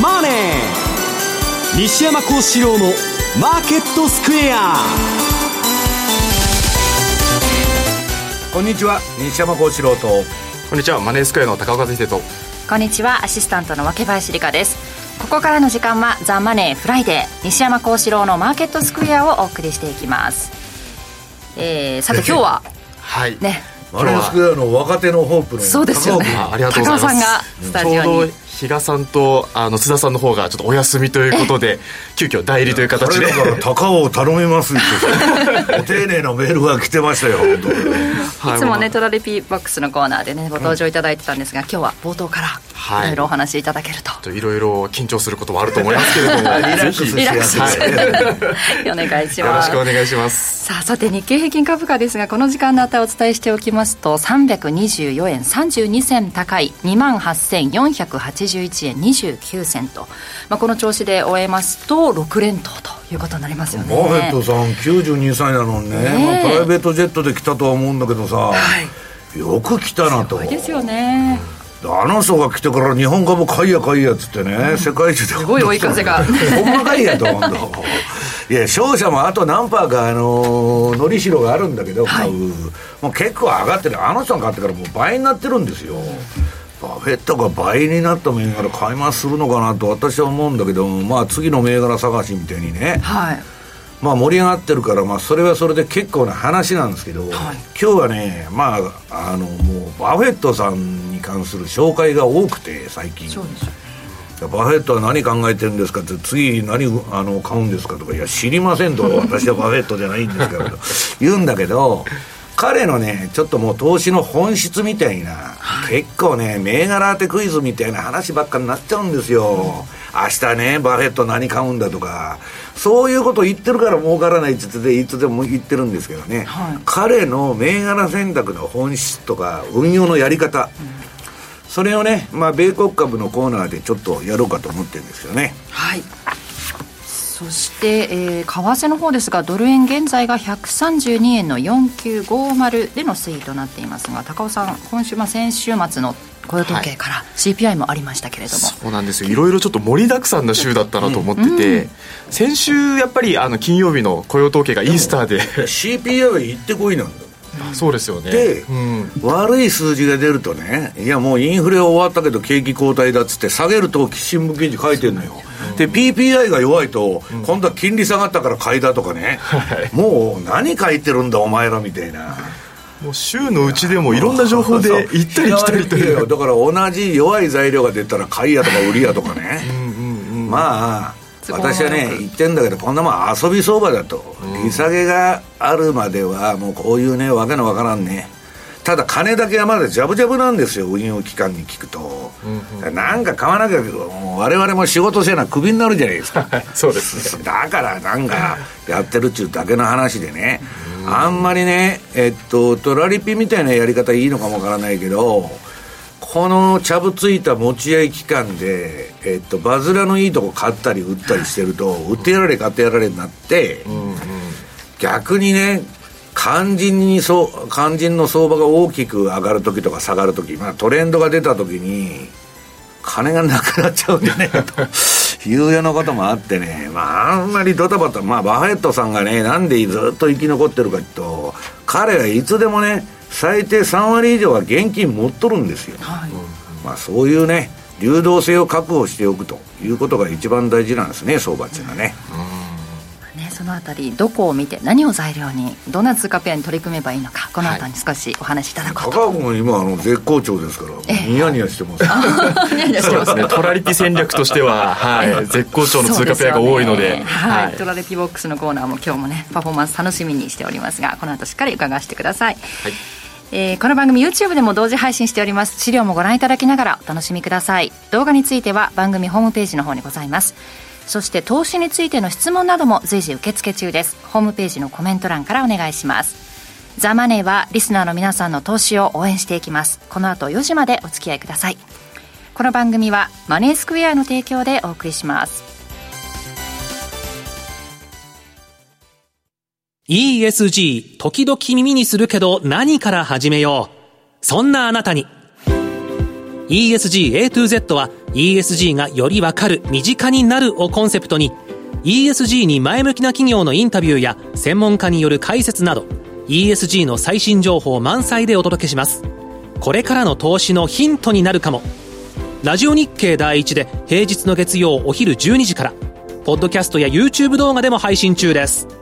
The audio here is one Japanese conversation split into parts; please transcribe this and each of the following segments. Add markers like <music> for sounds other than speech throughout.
マネー」西山孝四郎の「マーケットスクエア」こんにちは西山孝四郎と。こんにちはマネースクエアの高岡先生と。こんにちはアシスタントの若林理香です。ここからの時間はザ・マネーフライデー西山孝四郎のマーケットスクエアをお送りしていきます。えー、さて今日ははい。ねマネースクエアの若手のホープのそうですよね。ありがとうございます高尾さんがスタジオに。ちょうど比嘉さんとあの津田さんの方がちょっとお休みということで <laughs> 急遽代理という形で。彼だから高尾を頼みますってお丁寧なメールが来てましたよ <laughs> 本当はいつもねトラリピボックスのコーナーでねご登場いただいてたんですが、今日は冒頭からはい。いろいろお話しいただけると、いろいろ緊張することもあると思いますけれども。<laughs> リラックスぜひ。してやってはい。お願いしよろますしくお願いします。さあさて日経平均株価ですがこの時間の値をお伝えしておきますと324円32銭高い2万8481円29銭と、まあ、この調子で終えますと6連投ということになりますよね。バフェットさん92歳なのにねねえ。まあ、プライベートジェットで来たとは思うんだけどさ、よく来たなと。すごいですよねあの人が来てから日本株買いや買いやっつってね、世界中で。すごい追い風が。ほんまかいやと。思うんだいや商社もあと何パーかあののりしろがあるんだけど買う、もう結構上がってる。あの人が買ってからもう倍になってるんですよ。バフェットが倍になった銘柄買い増するのかなと私は思うんだけどまあ次の銘柄探しみたいにね。はいまあ盛り上がってるから、まあそれはそれで結構な話なんですけど、今日はね、まあ、あの、もうバフェットさんに関する紹介が多くて、最近。そうですよバフェットは何考えてるんですかって次何あの買うんですかとかいや知りませんと私はバフェットじゃないんですからと言うんだけど彼のねちょっともう投資の本質みたいな、結構ね銘柄当てクイズみたいな話ばっかになっちゃうんですよ、明日ねバフェット何買うんだとかそういうこと言ってるから儲からないって言っていつでも言ってるんですけどね、はい。彼の銘柄選択の本質とか運用のやり方、それをね、まあ、米国株のコーナーでちょっとやろうかと思ってるんですよね。はいそして、えー為替の方ですがドル円現在が132円の4950での推移となっていますが高尾さん今週、まあ、先週末の雇用統計から CPI もありましたけれども、そうなんですよ。いろいろちょっと盛りだくさんな週だったなと思ってて、先週やっぱりあの金曜日の雇用統計がイースターで <laughs> CPI は行ってこいなんだ。そうですよね。で、うん。悪い数字が出るとね、いやもうインフレは終わったけど景気後退だっつって下げると新聞記事書いてんのよ。で、PPI が弱いと、今度は金利下がったから買いだとかね、もう何書いてるんだお前らみたいな。もう週のうちでもいろんな情報で行ったり来たりという。やだから同じ弱い材料が出たら買いやとか売りやとかね。まあ都合がよく。私はね言ってんだけどこんなもん遊び相場だと、利下げがあるまではもうこういうねわけのわからんねただ金だけはまだジャブジャブなんですよ運用期間に聞くと、なんか買わなきゃもう我々も仕事せなクビになるじゃないですか。<laughs> そうですね。だからなんかやってるっちゅうだけの話でね。あんまりねえっとトラリピみたいなやり方いいのかもわからないけどこのちゃぶついた持ち合い期間で、えっと、バズラのいいとこ買ったり売ったりしてると売ってやられ買ってやられになって、逆にね肝心にそう肝心の相場が大きく上がる時とか下がる時、まあ、トレンドが出た時に金がなくなっちゃうんじゃないかと。<laughs> いうようなこともあってね、まあ、あんまりドタバタ、まあ、バフェットさんがね、なんでずっと生き残ってるかというと、彼はいつでもね、最低3割以上は現金持っとるんですよ。まあ、そういうね、流動性を確保しておくということが一番大事なんですね、相場っていうのはね。ね、そのあたりどこを見て何を材料にどんな通貨ペアに取り組めばいいのかこの後に少しお話しいただこうと、高尾君は今あの絶好調ですから、ニヤニヤしてます。ニヤニヤしてます。そうですね。トラリピ戦略としては、はい、絶好調の通貨ペアが多いのでね。はい、はい。トラレピボックスのコーナーも今日もねパフォーマンス楽しみにしております。がこの後しっかり伺わせてください、えーこの番組 YouTube でも同時配信しております。資料もご覧いただきながらお楽しみください。動画については番組ホームページの方にございますそして投資についての質問なども随時受付中ですホームページのコメント欄からお願いしますザ・マネーはリスナーの皆さんの投資を応援していきますこの後4時までお付き合いくださいこの番組はマネースクエアの提供でお送りします ESG、時々耳にするけど何から始めよう。そんなあなたに。ESG A to Z は ESG がよりわかる、身近になるをコンセプトに ESG に前向きな企業のインタビューや専門家による解説など ESG の最新情報満載でお届けします。これからの投資のヒントになるかも。ラジオ日経第一で平日の月曜お昼12時からポッドキャストや YouTube 動画でも配信中です。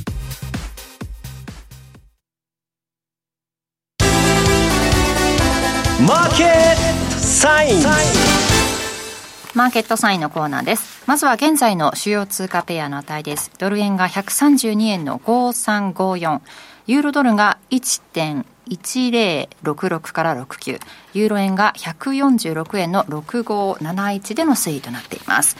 マーケットサインマーケットサインのコーナーです。まずは現在の主要通貨ペアの値です。ドル円が132円の5354、ユーロドルが1.1066から69、ユーロ円が146円の6571での推移となっています。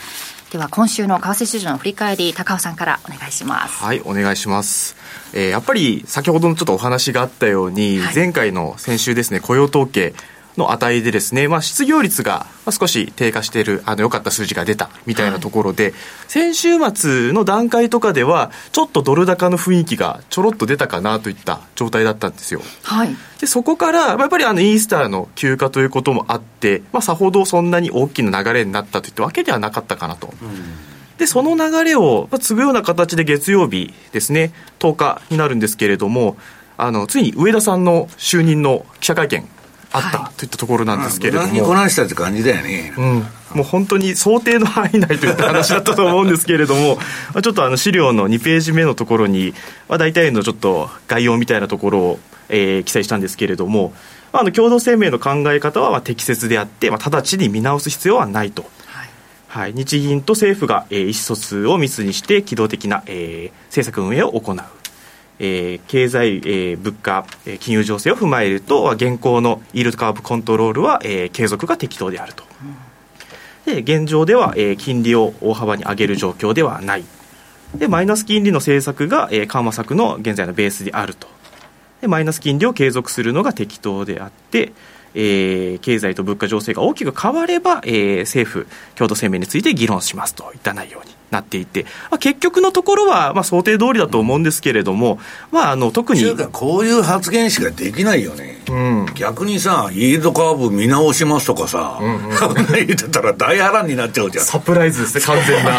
では今週の為替市場の振り返り、高尾さんからお願いします。はい、お願いします。えーやっぱり先ほどのちょっとお話があったように、はい前回の先週ですね、雇用統計の値でですね、まあ、失業率がまあ少し低下している、あの、良かった数字が出たみたいなところで、先週末の段階とかでは、ちょっとドル高の雰囲気がちょろっと出たかなといった状態だったんですよ。はい。でそこから、まあやっぱりあのイースターの休暇ということもあって、まあ、さほどそんなに大きな流れになったといったわけではなかったかなと。で、その流れをまあ継ぐような形で月曜日ですね、10日になるんですけれども、あの、ついに上田さんの就任の記者会見あった、はいといったところなんですけれども。こなしたって感じだよね。うん、もう本当に想定の範囲内といった話だったと思うんですけれども、<laughs> まあちょっとあの資料の2ページ目のところに、まあ、大体のちょっと概要みたいなところを、えー記載したんですけれども、まあ、あの共同声明の考え方はまあ適切であって、まあ、直ちに見直す必要はないと。はい、日銀と政府が、えー意思疎通を密にして機動的な、えー政策運営を行う、えー経済、えー物価、えー金融情勢を踏まえると現行のイールドカーブコントロールは、えー継続が適当であると、で現状では、えー金利を大幅に上げる状況ではない。でマイナス金利の政策が、えー緩和策の現在のベースであると。でマイナス金利を継続するのが適当であって、えー経済と物価情勢が大きく変われば、えー政府共同声明について議論しますといった内容になっていて、まあ、結局のところは、まあ、想定通りだと思うんですけれども、まあ、あの特に。こういう発言しかできないよね。うん。逆にさ、イールドカーブ見直しますとかさ、言ってたら大波乱になっちゃうじゃん。サプライズですね完全な。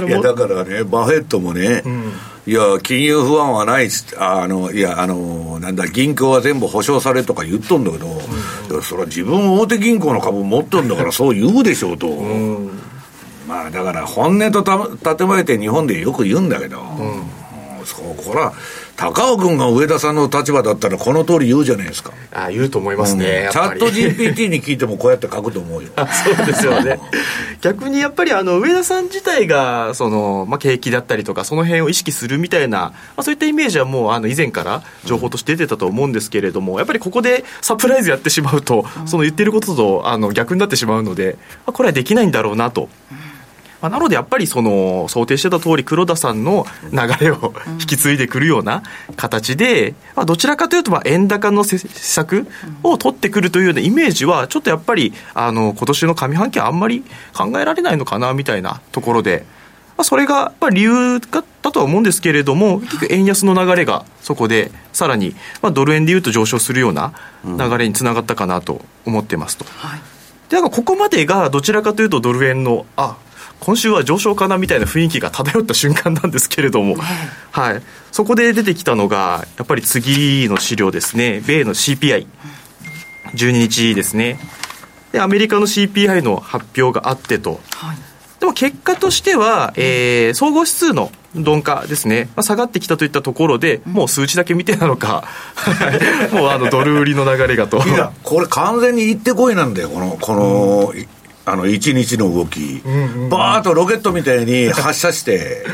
<laughs> いやだからね、バフェットもね、いや、金融不安はないっつって、ああのいやあの、なんだ、銀行は全部保証されとか言っとんだけど、いやそれは自分、大手銀行の株持っとんだから、そう言うでしょうと、まあだから、本音とた建前て日本でよく言うんだけど、うんそうこれは、高尾君が上田さんの立場だったら、この通り言うじゃないですか。あ言うと思いますね、やっぱりチャット GPT に聞いてもこうやって書くと思うよ。<laughs> そうですよね逆にやっぱりあの上田さん自体がその、まあ、景気だったりとかその辺を意識するみたいな、まあ、そういったイメージはもうあの以前から情報として出てたと思うんですけれども、やっぱりここでサプライズやってしまうと、その言ってることとあの逆になってしまうので、まあ、これはできないんだろうなと。まあ、なのでやっぱりその想定してた通り黒田さんの流れを引き継いでくるような形で、まあ、どちらかというとまあ円高の施策を取ってくるというようなイメージはちょっとやっぱりあの今年の上半期はあんまり考えられないのかなみたいなところで、まあ、それがやっぱり理由だったとは思うんですけれども結局円安の流れがそこでさらにまあドル円でいうと上昇するような流れにつながったかなと思ってますと。でなんかここまでがどちらかというとドル円のあ今週は上昇かなみたいな雰囲気が漂った瞬間なんですけれども、はい、そこで出てきたのがやっぱり次の資料ですね。米の CPI12 日ですね。でアメリカの CPI の発表があってと、でも結果としては、えー総合指数の鈍化ですね、まあ、下がってきたといったところで、もう数値だけ見てなのか、は <laughs> いもうあのドル売りの流れがと。いや、これ完全に行ってこいなんだよ、この、この、いあの、一日の動き。バーッとロケットみたいに <laughs> 発射して、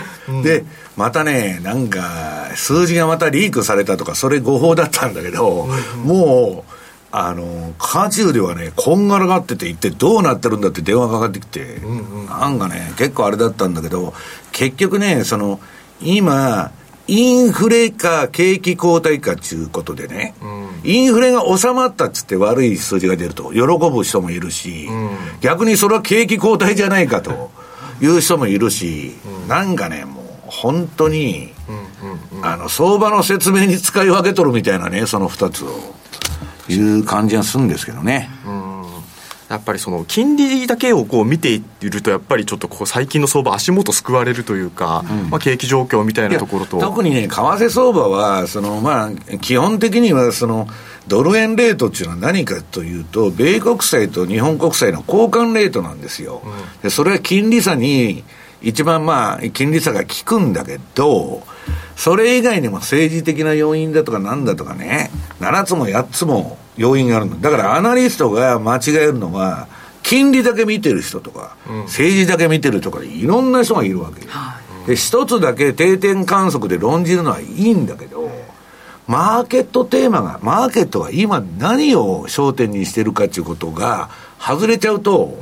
で、またね、なんか、数字がまたリークされたとか、それ誤報だったんだけど、もう、あの、渦中ではね、こんがらがってて、一体どうなってるんだって電話かかってきて、なんかね、結構あれだったんだけど、結局ね、その、今、インフレか景気後退かっていうことでね、インフレが収まったっつって悪い数字が出ると、喜ぶ人もいるし、逆にそれは景気後退じゃないかという人もいるし、なんかね、もう本当に、あの、相場の説明に使い分けとるみたいなね、その二つを、いう感じがするんですけどね。やっぱりその金利だけをこう見ているとやっぱりちょっとこう最近の相場足元救われるというか、まあ景気状況みたいなところと。特にね為替相場はそのまあ基本的にはそのドル円レートっていうのは何かというと米国債と日本国債の交換レートなんですよ、でそれは金利差に一番まあ金利差が効くんだけどそれ以外にも政治的な要因だとかなんだとかね7つも8つも要因があるの。だからアナリストが間違えるのは、金利だけ見てる人とか、うん、政治だけ見てるとか、いろんな人がいるわけ。はい、で、一つだけ定点観測で論じるのはいいんだけど、マーケットテーマが、マーケットが今何を焦点にしてるかっていうことが外れちゃうと、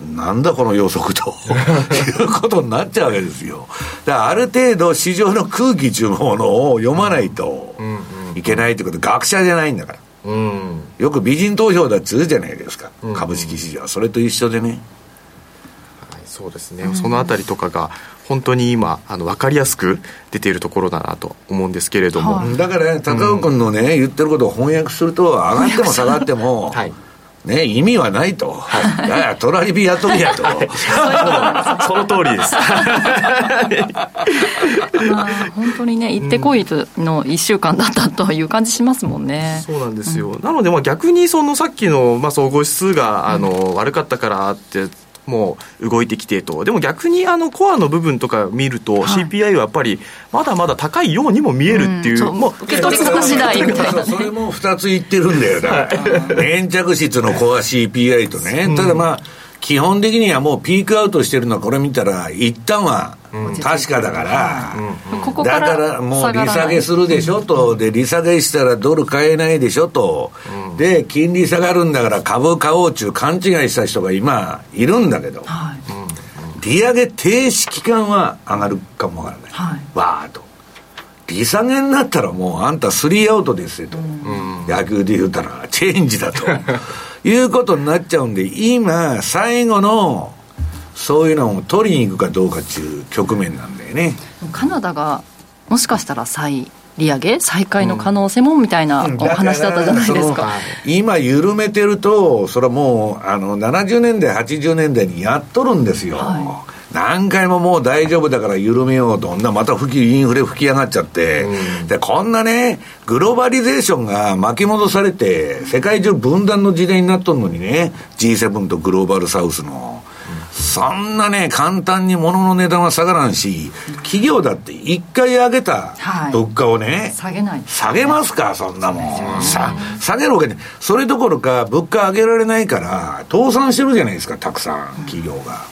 うん、なんだこの予測ということになっちゃうわけですよ。だからある程度市場の空気というものを読まないといけないということ、学者じゃないんだから。うん、よく美人投票だっつうじゃないですか、うん、株式市場。はそれと一緒でね、はい、そうですね、うん、そのあたりとかが本当に今あの分かりやすく出ているところだなと思うんですけれども、はい、だから、ね、高尾君のね、言ってることを翻訳すると上がっても下がっても、<laughs> はいね、意味はないと。はい。だから、トラリピやっとけやと。その通りです。まあ、本当にね、行ってこいの1週間だったという感じしますもんね。そうなんですよ。うん、なので、まあ、逆に、そのさっきの、まあ、総合指数が、あの、うん、悪かったからって、もう動いてきてと、でも逆にあのコアの部分とか見ると、CPI はやっぱりまだまだ高いようにも見えるっていう、うん、もう受け取り方次第みたいな、それも2つ言ってるんだよな、粘着質のコア CPI とね、ただまあ、基本的にはもうピークアウトしてるのはこれ見たら一旦は確かだから、だからもう利下げするでしょと、で、利下げしたらドル買えないでしょと、で、金利下がるんだから株買おうちゅう勘違いした人が今いるんだけど、利上げ停止期間は上がるかもわからない。はい、わーっと。利下げになったらもうあんたスリーアウトですよと。野球で言うたらチェンジだと。いうことになっちゃうんで、今、最後の、そういうのを取りに行くかどうかっていう局面なんだよね。カナダが、もしかしたら再利上げ？再開の可能性もみたいなお話だったじゃないですか。今緩めてると、それはもう、あの、70年代、80年代にやっとるんですよ。はい何回ももう大丈夫だから緩めようと、また吹き、インフレ吹き上がっちゃって、うん、で、こんなね、グローバリゼーションが巻き戻されて、世界中分断の時代になっとるのにね、G7 とグローバルサウスの。そんなね、簡単に物の値段は下がらんし、企業だって一回上げた物価をね、はい、下げない。下げますか、そんなもん。さ、下げるわけね。それどころか、物価上げられないから、倒産してるじゃないですか、たくさん、企業が。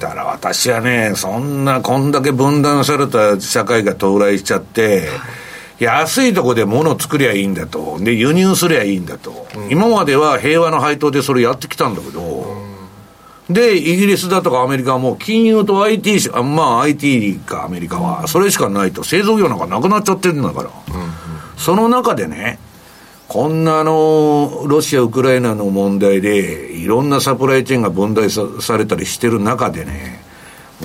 だから私はね、そんな、こんだけ分断された社会が到来しちゃって、安いとこで物作りゃいいんだと。で、輸入すりゃいいんだと。うん、今までは平和の配当でそれやってきたんだけど、うん、で、イギリスだとかアメリカはもう金融と IT し、あまあ IT かアメリカは、それしかないと。製造業なんかなくなっちゃってるんだから。うん、その中でね、こんなあの、ロシア、ウクライナの問題で、いろんなサプライチェーンが分断さされたりしてる中でね、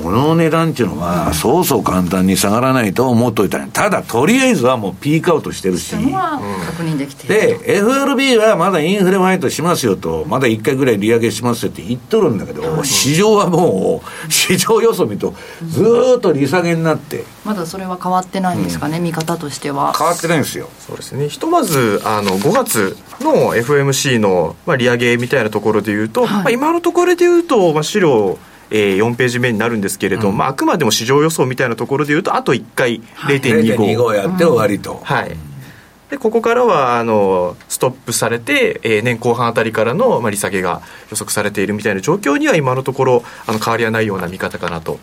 物の値段っていうのは、そうそう簡単に下がらないと思っといたただ、とりあえずはもうピークアウトしてるし。確認できてで、FRB はまだインフレファイトしますよと、まだ1回ぐらい利上げしますよって言っとるんだけど、市場はもう、市場予想見ると、ずっと利下げになって。まだそれは変わってないんですかね、うん、見方としては。変わってないんですよ。そうですね。ひとまず、あの、5月の FMC の、まあ、利上げみたいなところでいうと、はい、まあ、今のところでいうと、まあ、資料、えー、4ページ目になるんですけれど、うん、まあ、あくまでも市場予想みたいなところでいうと、あと1回0.25、はい、やって終わりと。はい。でここからはあのストップされて、えー、年後半あたりからの、まあ、利下げが予測されているみたいな状況には今のところあの変わりはないような見方かなと、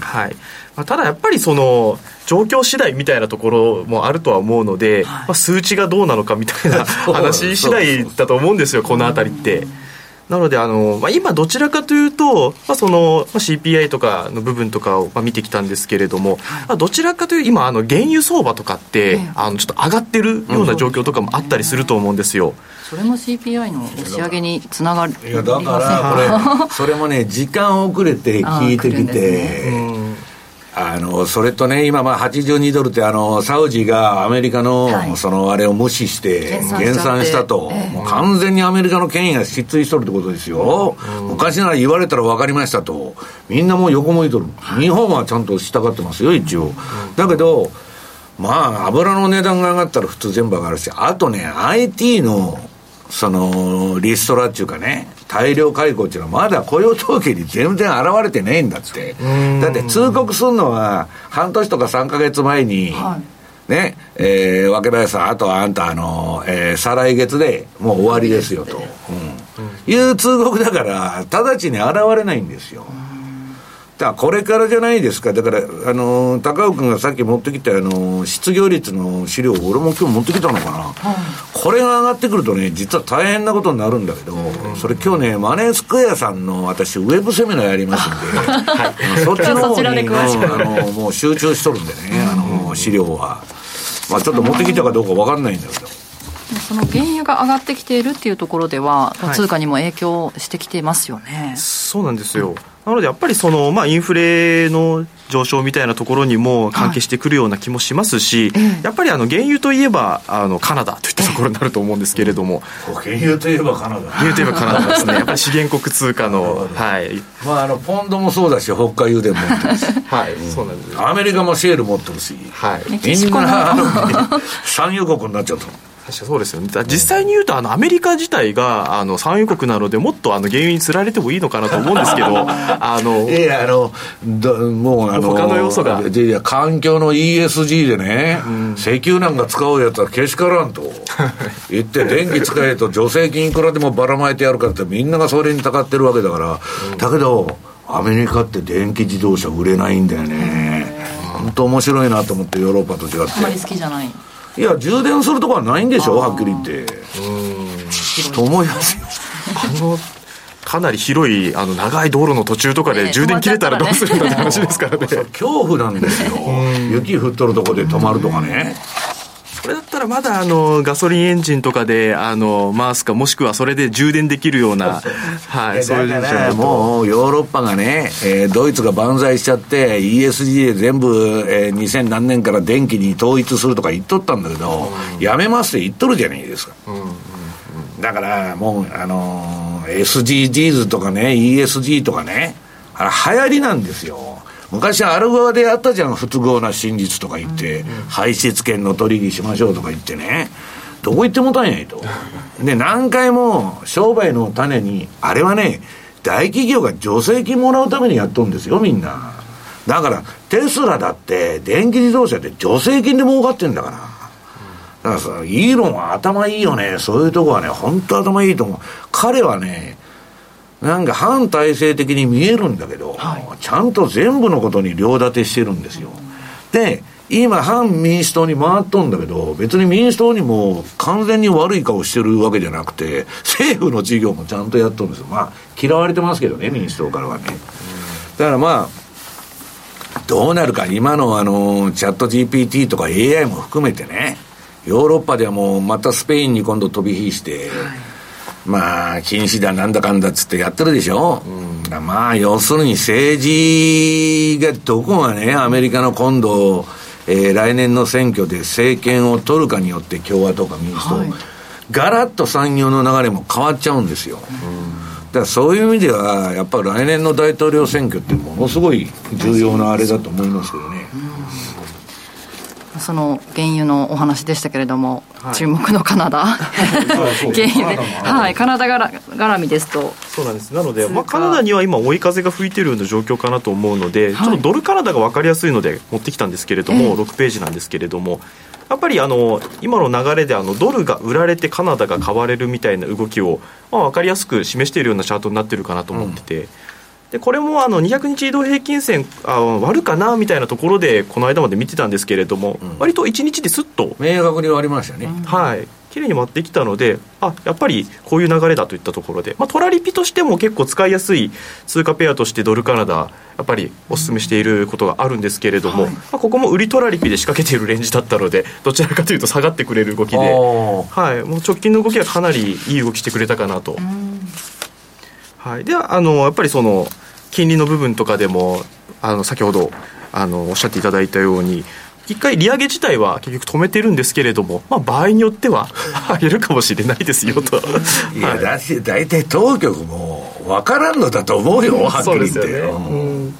はい。まあ、ただやっぱりその状況次第みたいなところもあるとは思うので、はい、まあ、数値がどうなのかみたいな <laughs> 話次第だと思うんですよこの辺りって。なのであの、まあ、今どちらかというと、まあ、その、まあ、CPI とかの部分とかを、まあ、見てきたんですけれども、はい、どちらかというと今あの原油相場とかって、あのちょっと上がってるような状況とかもあったりすると思うんですよ。それも CPI の押し上げにつながるいやだからこれ <laughs> それもね時間遅れて聞いてきて。あの、それとね、今まあ82ドルってあの、サウジがアメリカの、そのあれを無視して減産したと、もう完全にアメリカの権威が失墜しとるってことですよ。昔なら言われたら分かりましたと。みんなもう横向いとる。日本はちゃんと従ってますよ、一応。だけど、まあ、油の値段が上がったら普通全部上がるし、あとね、IT の、その、リストラっていうかね、大量解雇っていうのはまだ雇用統計に全然現れてねえんだって。だって通告するのは半年とか3か月前に、はい。ね、えー、若林さん、あとはあんた、あの、えー、再来月でもう終わりですよと、うん、いう通告だから、直ちに現れないんですよ。だこれからじゃないですか、だから、あの高尾君がさっき持ってきたあの失業率の資料、俺も今日持ってきたのかな、はい、これが上がってくるとね、実は大変なことになるんだけど、それ今日ね、マネースクエアさんの私、ウェブセミナーやりますんで、はい、そっちの方にあのもう集中しとるんでね、あの資料は。まあ、ちょっと持ってきたかどうか分かんないんだけど。その原油が上がってきているっていうところでは、通貨にも影響してきてますよね。そうなんですよ。なのでやっぱりその、まあ、インフレの上昇みたいなところにも関係してくるような気もしますし、はい、やっぱりあの原油といえばあのカナダといったところになると思うんですけれども、原油といえばカナダ。原油といえばカナダですね。やっぱり資源国通貨の <laughs> はい。まああのポンドもそうだし北海油田も。持ってるしはい、そうなんですアメリカもシェール持ってるし、はい、みんな <laughs> 産油国になっちゃった確かそうですよね。実際に言うとあのアメリカ自体があの産油国なのでもっとあの原油につられてもいいのかなと思うんですけど <laughs> あのいやあのもうあの他の要素が。いや環境の ESG でね、うん、石油なんか使うやつはけしからんと。<laughs> 言って電気使えと助成金いくらでもばらまいてやるからってみんながそれにたかってるわけだから、うん、だけどアメリカって電気自動車売れないんだよね。本当面白いなと思ってヨーロッパと違って。あまり好きじゃないいや充電するとこはないんでしょはっきり言って。うん。と思いますよ。あのかなり広いあの長い道路の途中とかで充電切れたらどうするんだって話ですからね。<laughs> 恐怖なんですよ。雪降っとるとこで止まるとかねこれだったらまだあのガソリンエンジンとかであの回すかもしくはそれで充電できるようなはい、そういうも。うヨーロッパがね、えー、ドイツが万歳しちゃって ESG で全部、えー、2000何年から電気に統一するとか言っとったんだけど、うん、やめますって言っとるじゃないですか、うんうんうん、だからもうあのー、SDGs とかね ESG とかねあれ流行りなんですよ昔アル側でやったじゃん、不都合な真実とか言って、排泄権の取り引きしましょうとか言ってね。どこ行ってもたんやいと。で、何回も商売の種に、あれはね、大企業が助成金もらうためにやっとんですよ、みんな。だから、テスラだって、電気自動車で助成金で儲かってんだから。だからさ、イーロンは頭いいよね。そういうとこはね、本当頭いいと思う。彼はね、なんか反体制的に見えるんだけど、はい、ちゃんと全部のことに両立てしてるんですよ。で、今、反民主党に回っとんだけど、別に民主党にも完全に悪い顔してるわけじゃなくて、政府の事業もちゃんとやっとるんですよ。まあ、嫌われてますけどね、民主党からはね。だからまあ、どうなるか、今のあの、チャット GPT とか AI も含めてね、ヨーロッパではもうまたスペインに今度飛び火して、はいまあ、禁止だなんだかんだっつってやってるでしょ。うん、まあ、要するに政治がどこがね、アメリカの今度、えー、来年の選挙で政権を取るかによって共和党か民主党、はい、ガラッと産業の流れも変わっちゃうんですよ。うん、だからそういう意味では、やっぱり来年の大統領選挙ってものすごい重要なあれだと思いますけどね。その原油のお話でしたけれども、はい。注目のカナダ。原油で、はい、カナダがら絡みですと。そうなんです。なので、まあ、カナダには今追い風が吹いてるような状況かなと思うので、はい。ちょっとドルカナダが分かりやすいので持ってきたんですけれども、ええ。6ページなんですけれどもやっぱりあの今の流れであのドルが売られてカナダが買われるみたいな動きを、まあ、分かりやすく示しているようなチャートになってるかなと思ってて。でこれもあの200日移動平均線あ割るかなみたいなところでこの間まで見てたんですけれども、割と1日ですっと明確に割りましたね、はい。綺麗に割ってきたのであやっぱりこういう流れだといったところで、まあ、トラリピとしても結構使いやすい通貨ペアとしてドルカナダやっぱりお勧めしていることがあるんですけれども、まあ、ここも売りトラリピで仕掛けているレンジだったのでどちらかというと下がってくれる動きで、はい、もう直近の動きはかなりいい動きしてくれたかなと。はい、ではあのやっぱりその金利の部分とかでもあの先ほどあのおっしゃっていただいたように一回利上げ自体は結局止めてるんですけれども、まあ、場合によっては <laughs> 上げるかもしれないですよと。<laughs> いや、はい。だし大体当局も分からんのだと思うよはっきり言ってん。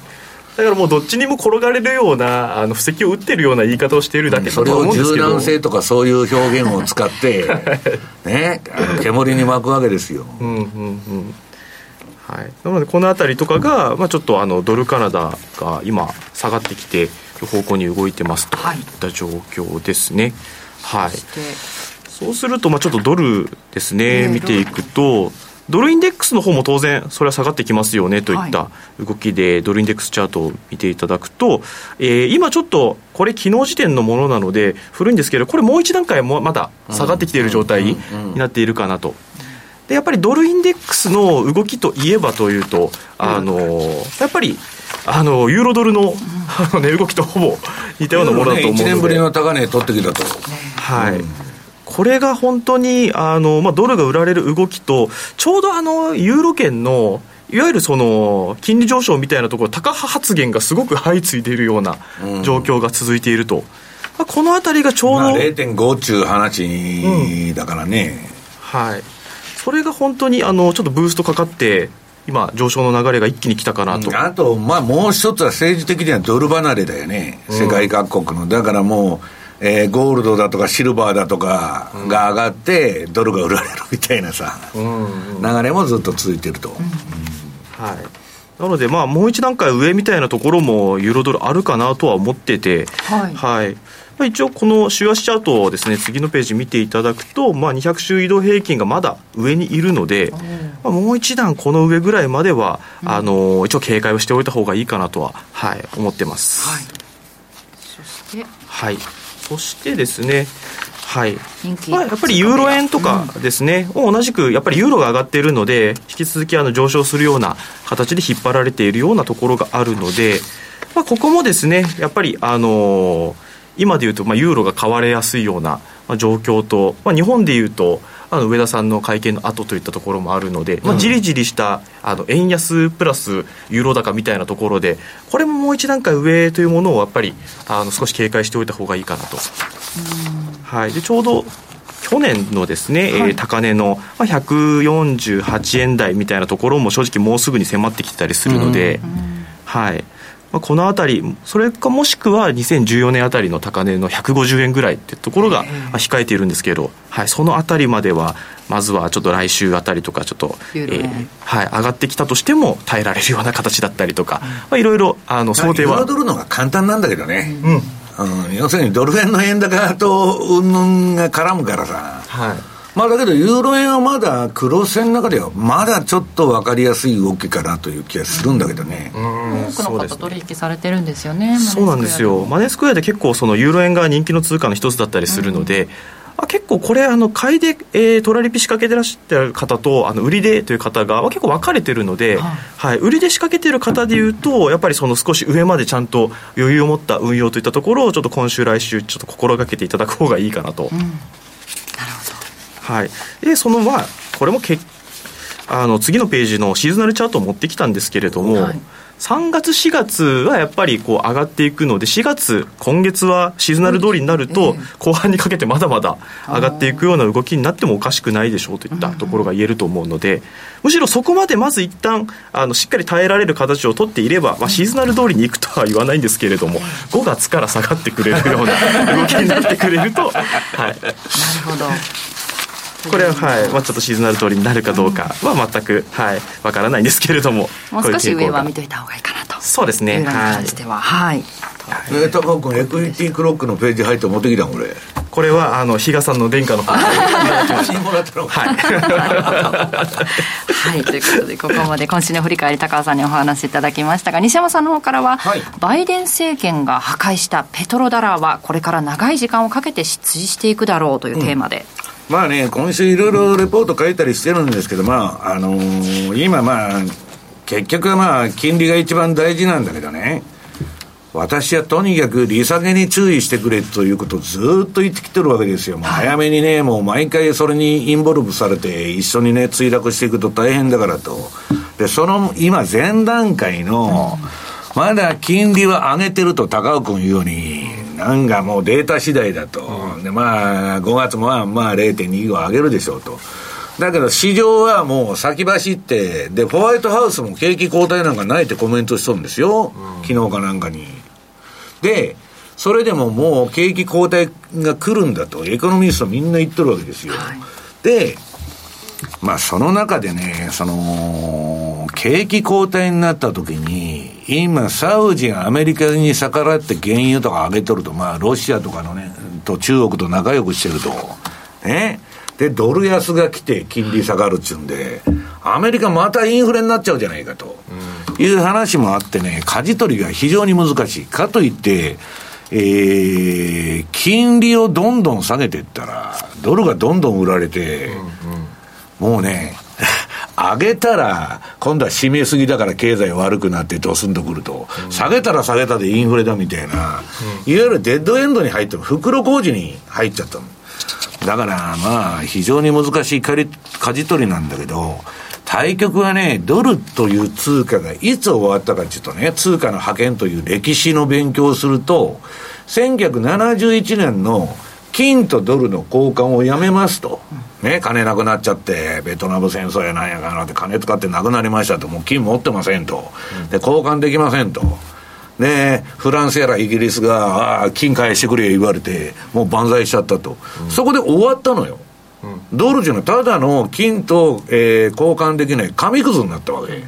だからもうどっちにも転がれるようなあの布石を打ってるような言い方をしているだけだと思うんですけど柔軟性とかそういう表現を使って <laughs> ねあの煙に巻くわけですよ。うんうんうんはい、なのでこの辺りとかが、まあ、ちょっとあのドルカナダが今下がってきてる方向に動いてますといった状況ですね。はい、でそうすると、まあ、ちょっとドルですね、ええ見ていくとドルインデックスの方も当然それは下がってきますよねといった動きで、ドルインデックスチャートを見ていただくと、えー今ちょっとこれ昨日時点のものなので古いんですけどこれもう一段階もまだ下がってきている状態になっているかなと。でやっぱりドルインデックスの動きといえばというと、あのやっぱりあのユーロドルのあの、ね、動きとほぼ似たようなものだと思うので、1年ぶりの高値取ってきたと。はい、これが本当にあの、まあ、ドルが売られる動きとちょうどあのユーロ圏のいわゆるその金利上昇みたいなところ高派発言がすごく相次いでいるような状況が続いていると、まあこの辺りがちょうど、まあ、0.5っちゅう話だからね、はい、それが本当にあのちょっとブーストかかって今上昇の流れが一気に来たかなと、あと、まあ、もう一つは政治的にはドル離れだよね、世界各国の。だからもう、えーゴールドだとかシルバーだとかが上がって、ドルが売られるみたいなさ、流れもずっと続いてると。はい、なので、まあ、もう一段階上みたいなところもユーロドルあるかなとは思ってて、はいまあ、一応この週足チャートをですね次のページ見ていただくと、まあ、200週移動平均がまだ上にいるので、まあ、もう一段この上ぐらいまでは、あの一応警戒をしておいた方がいいかなとは、はい、思ってます。そして。はい、そしてですね、はい。まあ、やっぱりユーロ円とかですね、もう同じくやっぱりユーロが上がっているので、引き続きあの上昇するような形で引っ張られているようなところがあるので、まあ、ここもですね、やっぱり、あのー今でいうと、まあ、ユーロが買われやすいようなまあ状況と、まあ、日本でいうと、あの上田さんの会見の後といったところもあるので、まあ、じりじりしたあの円安プラスユーロ高みたいなところで、これももう一段階上というものをやっぱりあの少し警戒しておいた方がいいかなと。はい、でちょうど去年のですね、えー高値のまあ148円台みたいなところも正直もうすぐに迫ってきてたりするので、はいまあ、このあたりそれかもしくは2014年あたりの高値の150円ぐらいってところがまあ控えているんですけど、はい、そのあたりまではまずはちょっと来週あたりとかちょっと、ユーはい、上がってきたとしても耐えられるような形だったりとか、まあ、いろいろあの想定は。ドルの方が簡単なんだけどね、うん。要するにドル円の円高とうんぬんが絡むからさ、はいまあだけど、ユーロ円はまだ黒線の中では、まだちょっと分かりやすい動きかなという気がするんだけどね。多くの方取引されてるんですよねそうなんですよ。マネースクエアで結構そのユーロ円が人気の通貨の一つだったりするので、あ結構これあの買いで、えー、トラリピ仕掛けてらっしゃる方とあの売りでという方が結構分かれてるので、はい。売りで仕掛けてる方でいうとやっぱりその少し上までちゃんと余裕を持った運用といったところをちょっと今週来週ちょっと心がけていただく方がいいかなと。はい、でそのまあこれもけあの次のページのシーズナルチャートを持ってきたんですけれども、はい。3月4月はやっぱりこう上がっていくので4月今月はシーズナル通りになると、後半にかけてまだまだ上がっていくような動きになってもおかしくないでしょうといったところが言えると思うので、むしろそこまでまず一旦あのしっかり耐えられる形を取っていれば、まあ、シーズナル通りに行くとは言わないんですけれども5月から下がってくれるような動きになってくれると、はい、なるほどこれは、はいまあ、ちょっとシーズナル通りになるかどうかは全く、はい、わからないんですけれどももう少し上は見といた方がいいかなと。そうですねに関してははい、はい。え高君エクイティクロックのページ入って持ってきたこれ。これはあの比嘉さんの殿下の方もらったのはい。<laughs> <laughs> はい、ということでここまで今週の振り返り高尾さんにお話しいただきましたが西山さんの方からは、はい。バイデン政権が破壊したペトロダラーはこれから長い時間をかけて失墜していくだろうというテーマで、まあね、今週いろいろレポート書いたりしてるんですけど、まあ、あのー今まあ、結局はまあ、金利が一番大事なんだけどね、私はとにかく利下げに注意してくれということをずっと言ってきてるわけですよ。もう早めにね、もう毎回それにインボルブされて一緒にね、墜落していくと大変だからと。で、その今前段階の、まだ金利は上げてると高尾君言うように、なんかもうデータ次第だと。で、まあ、5月もまあ、まあ0.25上げるでしょうと。だけど市場はもう先走って、で、ホワイトハウスも景気後退なんかないってコメントしとるんですよ。昨日かなんかに。で、それでももう景気後退が来るんだと、エコノミストみんな言ってるわけですよ。で、まあその中でね、その、景気後退になった時に、今サウジがアメリカに逆らって原油とか上げとると、まあロシアとかのね、と中国と仲良くしてると、ね。で、ドル安が来て金利下がるっちゅうんで、アメリカまたインフレになっちゃうじゃないかと、いう話もあってね、舵取りが非常に難しい。かといって、えー、金利をどんどん下げていったら、ドルがどんどん売られて、もうね、上げたら、今度は締めすぎだから経済悪くなってドスンとくると、下げたら下げたでインフレだみたいな、いわゆるデッドエンドに入ってる、袋小路に入っちゃったの。だからまあ、非常に難しいかり舵取りなんだけど、対局はね、ドルという通貨がいつ終わったかっていうとね、通貨の派遣という歴史の勉強をすると、1971年の金とドルの交換をやめますと。ね、金なくなっちゃって、ベトナム戦争やなんやかなって金使ってなくなりましたと、もう金持ってませんと。で、交換できませんと。で、フランスやらイギリスが、ああ、金返してくれ言われて、もう万歳しちゃったと。そこで終わったのよ。ドルっていうのはただの金と、えー交換できない紙くずになったわけ。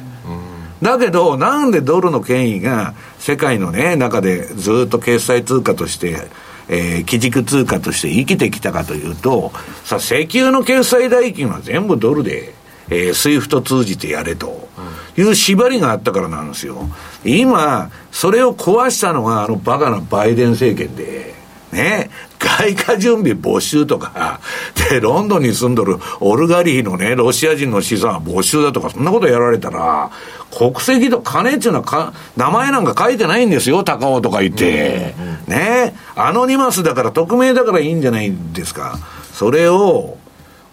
だけど、なんでドルの権威が世界のね、中でずっと決済通貨として、えー基軸通貨として生きてきたかというと、さ、石油の決済代金は全部ドルで、えー、 SWIFT 通じてやれという縛りがあったからなんですよ。今、それを壊したのがあのバカなバイデン政権で、ね、外貨準備没収とか、で、ロンドンに住んどるオリガルヒのね、ロシア人の資産は没収だとか、そんなことやられたら、国籍と金っていうのは、名前なんか書いてないんですよ、高尾とか言って。ね、 anonymous だから、匿名だからいいんじゃないですか。それを、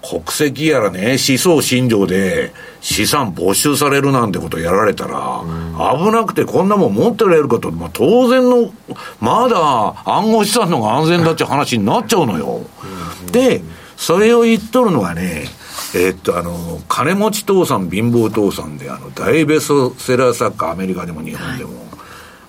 国籍やらね、思想信条で資産没収されるなんてことやられたら、危なくてこんなもん持ってられるかと、まあ、当然の、まだ暗号資産の方が安全だっていう話になっちゃうのよ。で、それを言っとるのがね、えっと、あの、金持ち父さん、貧乏父さんで、あの、大ベストセラー作家、アメリカでも日本でも、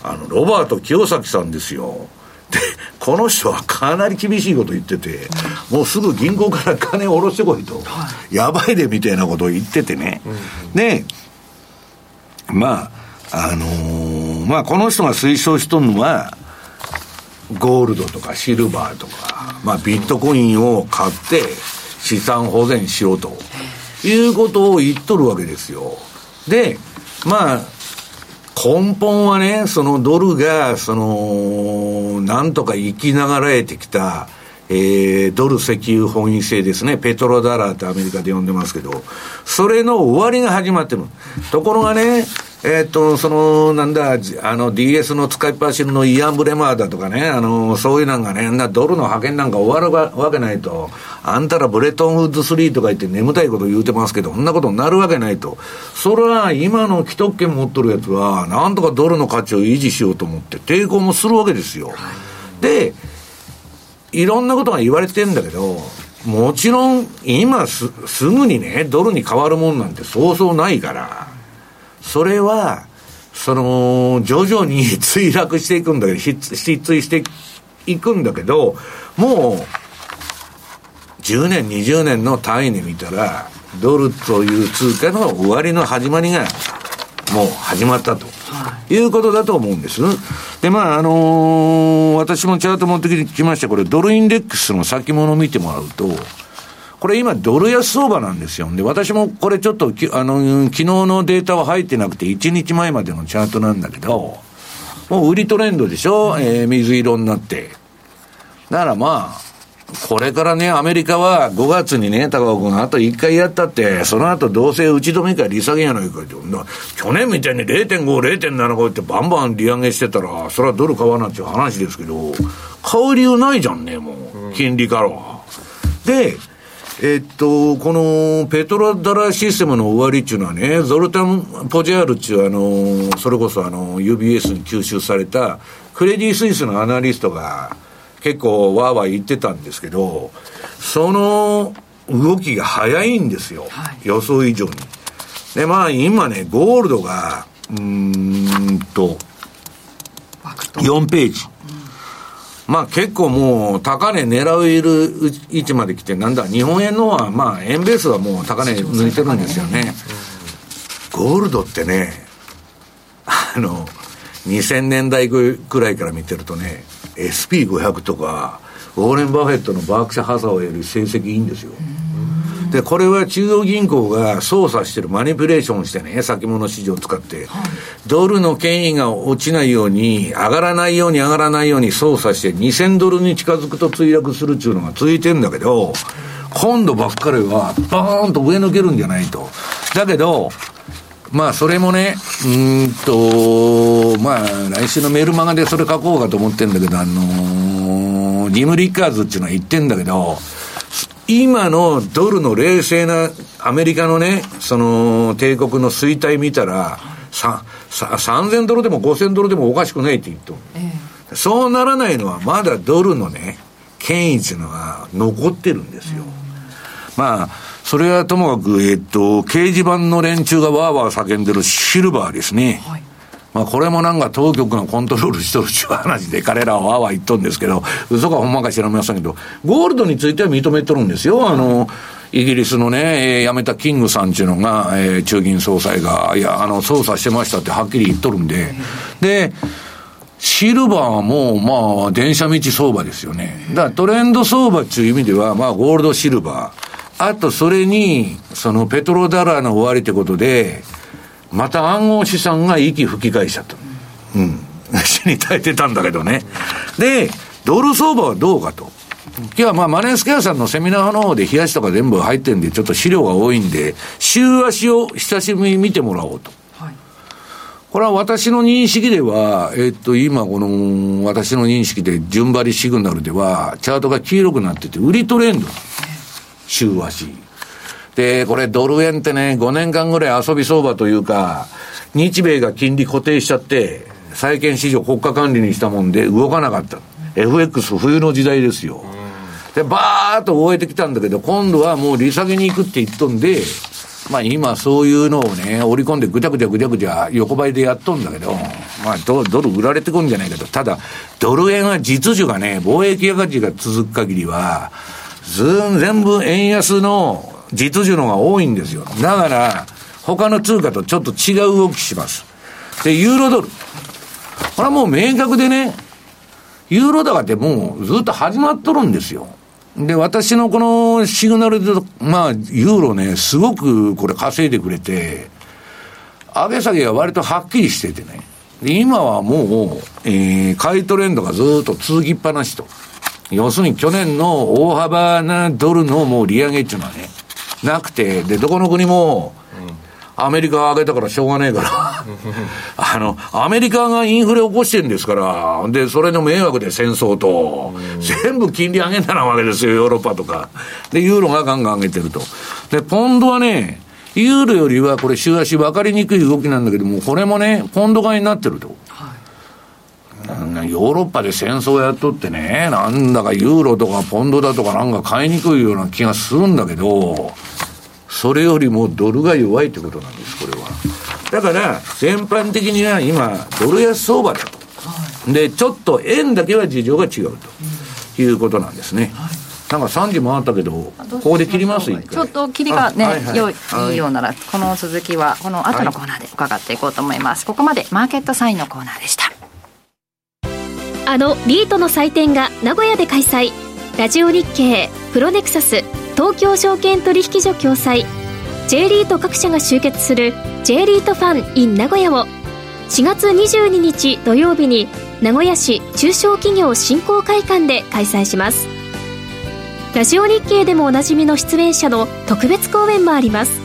あの、ロバート清崎さんですよ。で、この人はかなり厳しいこと言ってて、もうすぐ銀行から金を下ろしてこいと、やばいでみたいなことを言っててね。で、まあ、あのーまあ、この人が推奨しとるのは、ゴールドとかシルバーとか、まあ、ビットコインを買って資産保全しようということを言っとるわけですよ。で、まあ、根本はね、そのドルが、その、なんとか生きながらえてきた、えー、ドル石油本位制ですね。ペトロダラーってアメリカで呼んでますけど、それの終わりが始まってる。ところがね、えっ、と、その、なんだ、あの、DS の使いっ走りのイアン・ブレマーだとかね、あの、そういうなんかね、なドルの派遣なんか終わるわけないと、あんたらブレトンウッド3とか言って眠たいこと言うてますけど、そんなことになるわけないと。それは今の既得権持っとるやつは、なんとかドルの価値を維持しようと思って抵抗もするわけですよ。で、いろんなことが言われてんだけど、もちろん今すすぐにね、ドルに変わるもんなんてそうそうないから。それは、その、徐々に <laughs> 墜落していくんだけど、失墜していくんだけど、もう、10年、20年の単位で見たら、ドルという通貨の終わりの始まりが、もう始まったと。いうことだと思うんです。で、まあ、あのー、私もチャート持ってきました、これ、ドルインデックスの先物を見てもらうと、これ今ドル安相場なんですよ。で、私もこれちょっとあの、昨日のデータは入ってなくて、1日前までのチャートなんだけど、もう売りトレンドでしょ、えー、水色になって。だからまあ、これからね、アメリカは5月にね、高尾君、あと1回やったって、その後どうせ打ち止めか利下げやないかって、去年みたいに0.5、0.75ってバンバン利上げしてたら、それはドル買わなっていう話ですけど、買う理由ないじゃんね、もう、金利からは。で、えっと、このペトロダラシステムの終わりっていうのはね、ゾルタン・ポジャールっていうあの、それこそあの、UBS に吸収された、クレディ・スイスのアナリストが結構わーわー言ってたんですけど、その動きが早いんですよ。はい、予想以上に。で、まあ今ね、ゴールドが、うんと、4ページ。まあ結構もう高値狙える位置まで来て、なんだ、日本円のは、まあ円ベースはもう高値抜いてるんですよね。ゴールドってね、あの、2000年代ぐらいから見てるとね、SP500 とか、ウォーレン・バフェットのバークシャ・ハサウェより成績いいんですよ。で、これは中央銀行が操作してるマニピュレーションしてね、先物市場を使って、はい、ドルの権威が落ちないように、上がらないように上がらないように操作して、2000ドルに近づくと墜落するっていうのが続いてんだけど、今度ばっかりは、バーンと上抜けるんじゃないと。だけど、まあ、それもね、うんと、まあ、来週のメールマガでそれ書こうかと思ってんだけど、あのー、ジム・リッカーズっていうのは言ってんだけど、今のドルの冷静なアメリカのね、その帝国の衰退見たら、さ、さ、3000ドルでも5000ドルでもおかしくないって言っと、ええ、そうならないのはまだドルのね、権威っていうのは残ってるんですよ。うん、まあ、それはともかく、えっと、掲示板の連中がわーわー叫んでるシルバーですね。はいまあこれもなんか当局がコントロールしとるっていう話で彼らはわわ言っとるんですけど、嘘かほんまか知らませんけど、ゴールドについては認めとるんですよ。あの、イギリスのね、えー、辞めたキングさんっていうのが、えー、中銀総裁が、いや、あの、操作してましたってはっきり言っとるんで、で、シルバーも、まあ、電車道相場ですよね。だからトレンド相場っていう意味では、まあ、ゴールド、シルバー。あと、それに、その、ペトロダラーの終わりってことで、また暗号資産が息吹き返しちゃった。うん。死に耐えてたんだけどね。で、ドル相場はどうかと。今日はまあマネースケアさんのセミナーの方で冷やしとか全部入ってるんで、ちょっと資料が多いんで、週足を久しぶりに見てもらおうと。はい、これは私の認識では、えっと、今この、私の認識で順張りシグナルでは、チャートが黄色くなってて、売りトレンド。週足。で、これドル円ってね、5年間ぐらい遊び相場というか、日米が金利固定しちゃって、債券市場国家管理にしたもんで動かなかった。FX 冬の時代ですよ。で、バーっと終えてきたんだけど、今度はもう利下げに行くって言っとんで、まあ今そういうのをね、織り込んでぐちゃぐちゃぐちゃぐちゃ横ばいでやっとんだけど、まあドドル売られてくんじゃないけど、ただ、ドル円は実需がね、貿易赤字が続く限りは、ずん、全部円安の実需のが多いんですよ。だから、他の通貨とちょっと違う動きします。で、ユーロドル。これはもう明確でね、ユーロ高ってもうずっと始まっとるんですよ。で、私のこのシグナルで、まあ、ユーロね、すごくこれ稼いでくれて、上げ下げが割とはっきりしててね。で今はもう、えー、買いトレンドがずっと続きっぱなしと。要するに去年の大幅なドルのもう利上げっていうのはね、なくて、で、どこの国も、アメリカが上げたからしょうがねえから。あの、アメリカがインフレ起こしてるんですから、で、それの迷惑で戦争と、全部金利上げたなわけですよ、ヨーロッパとか。で、ユーロがガンガン上げてると。で、ポンドはね、ユーロよりはこれ週足分かりにくい動きなんだけども、これもね、ポンド買いになってると。ヨーロッパで戦争やっとってね、なんだかユーロとかポンドだとかなんか買いにくいような気がするんだけど、それよりもドルが弱いってことなんです、これは。だから、全般的には今、ドル安相場だと。で、ちょっと円だけは事情が違うということなんですね。なんか3時回ったけど、ここで切りますちょっと切りがね、はいはい、よいいようなら、この続きは、この後のコーナーで伺っていこうと思います。ここまでマーケットサインのコーナーでした。あのリートの祭典が名古屋で開催。ラジオ日経、プロネクサス、東京証券取引所共催。J リート各社が集結する J リートファン in 名古屋を。4月22日土曜日に名古屋市中小企業振興会館で開催します。ラジオ日経でもおなじみの出演者の特別講演もあります。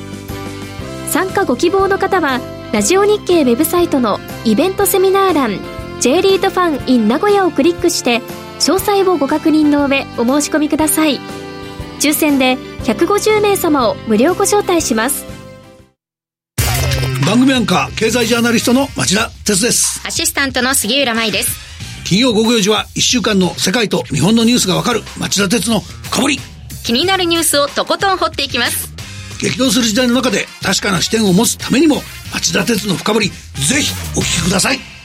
参加ご希望の方はラジオ日経ウェブサイトのイベントセミナー欄。J リートファン in 名古屋をクリックして詳細をご確認の上お申し込みください。抽選で150名様を無料ご招待します。番組アンカー経済ジャーナリストの町田哲です。アシスタントの杉浦舞です。金曜午後4時は1週間の世界と日本のニュースがわかる町田哲の深掘り。気になるニュースをとことん掘っていきます。激動する時代の中で確かな視点を持つためにも町田哲の深掘りぜひお聞きください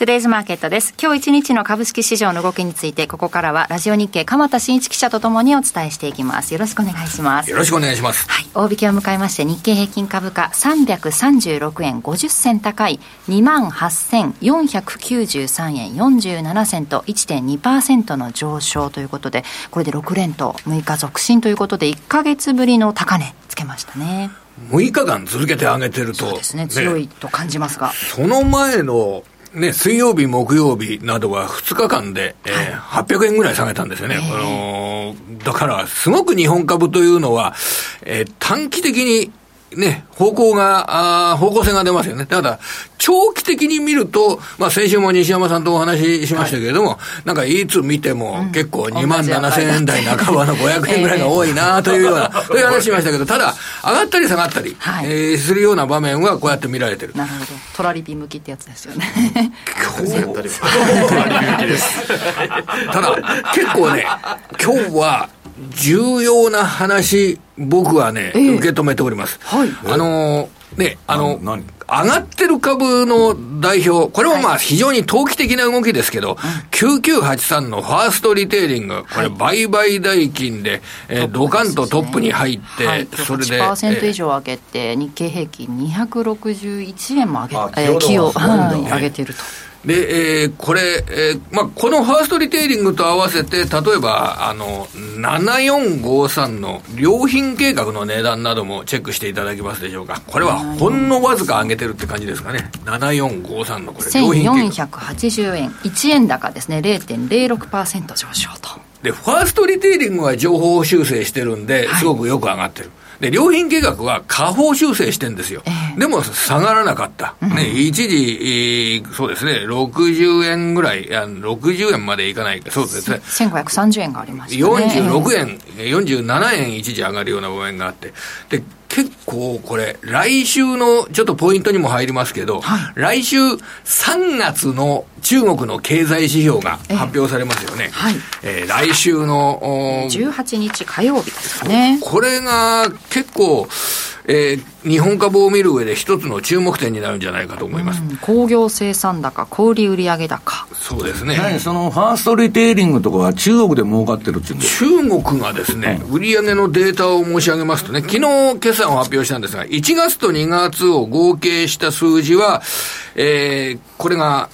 トゥデイズマーケットです。今日一日の株式市場の動きについて、ここからはラジオ日経鎌田新一記者とともにお伝えしていきます。よろしくお願いします。よろしくお願いします。はい。大引けを迎えまして、日経平均株価336円50銭高い28,493円47銭と1.2%の上昇ということで、これで6連と6日続伸ということで、1か月ぶりの高値つけましたね。6日間続けて上げてると、そうですね、強いと感じますが。その前のね、水曜日、木曜日などは2日間で、えー、800円ぐらい下げたんですよね。あのー、だから、すごく日本株というのは、えー、短期的にね、方向が、あ方向性が出ますよね。ただ、長期的に見ると、まあ先週も西山さんとお話ししましたけれども、はい、なんかいつ見ても結構2万7千円台半ばの500円ぐらいが多いな <laughs> というような、そういう話しましたけど、ただ、上がったり下がったり、はい、えー、するような場面はこうやって見られてる。なるほど。トラリピ向きってやつですよね。今日、トラリピ向きです。ただ、結構ね、今日は、重要な話、僕はね、えー、受け止めております。はい、あのー、ね、あの、上がってる株の代表、これもまあ非常に投機的な動きですけど、はい、9983のファーストリテイリング、これ売買代金で、えー、ドカンとトップに入って、はい、それで。8%以上上げて、日経平均261円も上げ、えー、企業、はい、上げてると。で、えー、これ、えー、まあ、このファーストリテイリングと合わせて、例えば、あの、7453の良品計画の値段などもチェックしていただけますでしょうか。これはほんのわずか上げてるって感じですかね。7453のこれ、良品計画。1480円。1円高ですね。0.06%上昇と。で、ファーストリテイリングは情報修正してるんで、すごくよく上がってる。で、良品計画は下方修正してんですよ。えー、でも下がらなかった。ね、一時、そうですね、60円ぐらい、60円までいかない、そうですね。1530円がありましたね。46円、47円一時上がるような場面があって。で、結構これ、来週のちょっとポイントにも入りますけど、はい、来週3月の中国の経済指標が発表されますよね。えー、はいえー、来週の18日火曜日ですね。これが結構、えー、日本株を見る上で一つの注目点になるんじゃないかと思います。工業生産高、小売売上高。そうですね。そのファーストリテイリングとかは中国で儲かってるっていうんです中国がですね、売上のデータを申し上げますとね、昨日決算を発表したんですが、1月と2月を合計した数字は、えー、これが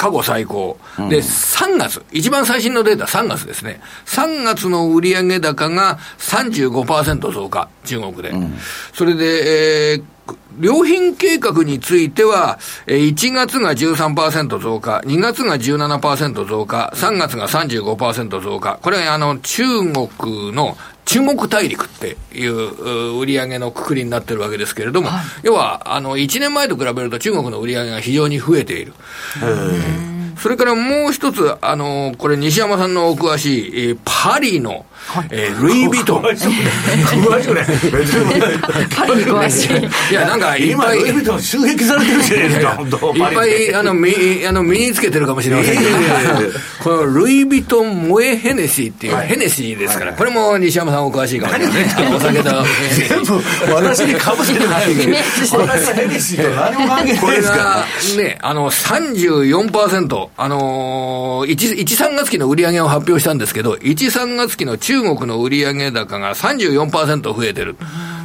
過去最高。で、3月、一番最新のデータ3月ですね。3月の売上高が35%増加、中国で。それで、えー良品計画については、1月が13%増加、2月が17%増加、3月が35%増加。これはあの、中国の中国大陸っていう売り上げのくくりになってるわけですけれども、はい、要は、あの、1年前と比べると中国の売り上げが非常に増えている。それからもう一つ、あの、これ西山さんのお詳しい、えー、パリの、はい、えー、ルイ・ヴィトン。詳しくね。パリに詳しい。いや、なんかいっぱい。ルイ・ヴィトン襲撃されてるじゃないですか、本当。いっぱい、あの、身、あの、身につけてるかもしれませんけど、このルイ・ヴィトン・モエ・ヘネシーっていう、ヘネシーですから、これも西山さんお詳しいかもしれません。お酒と。全部、私にかぶせてないけど、<laughs> 私ヘネシーと何も関係ないですから。<laughs> ね、あの、34%、あのー、1、1、3月期の売り上げを発表したんですけど、1、3月期の中国の売上高が34%増えてる。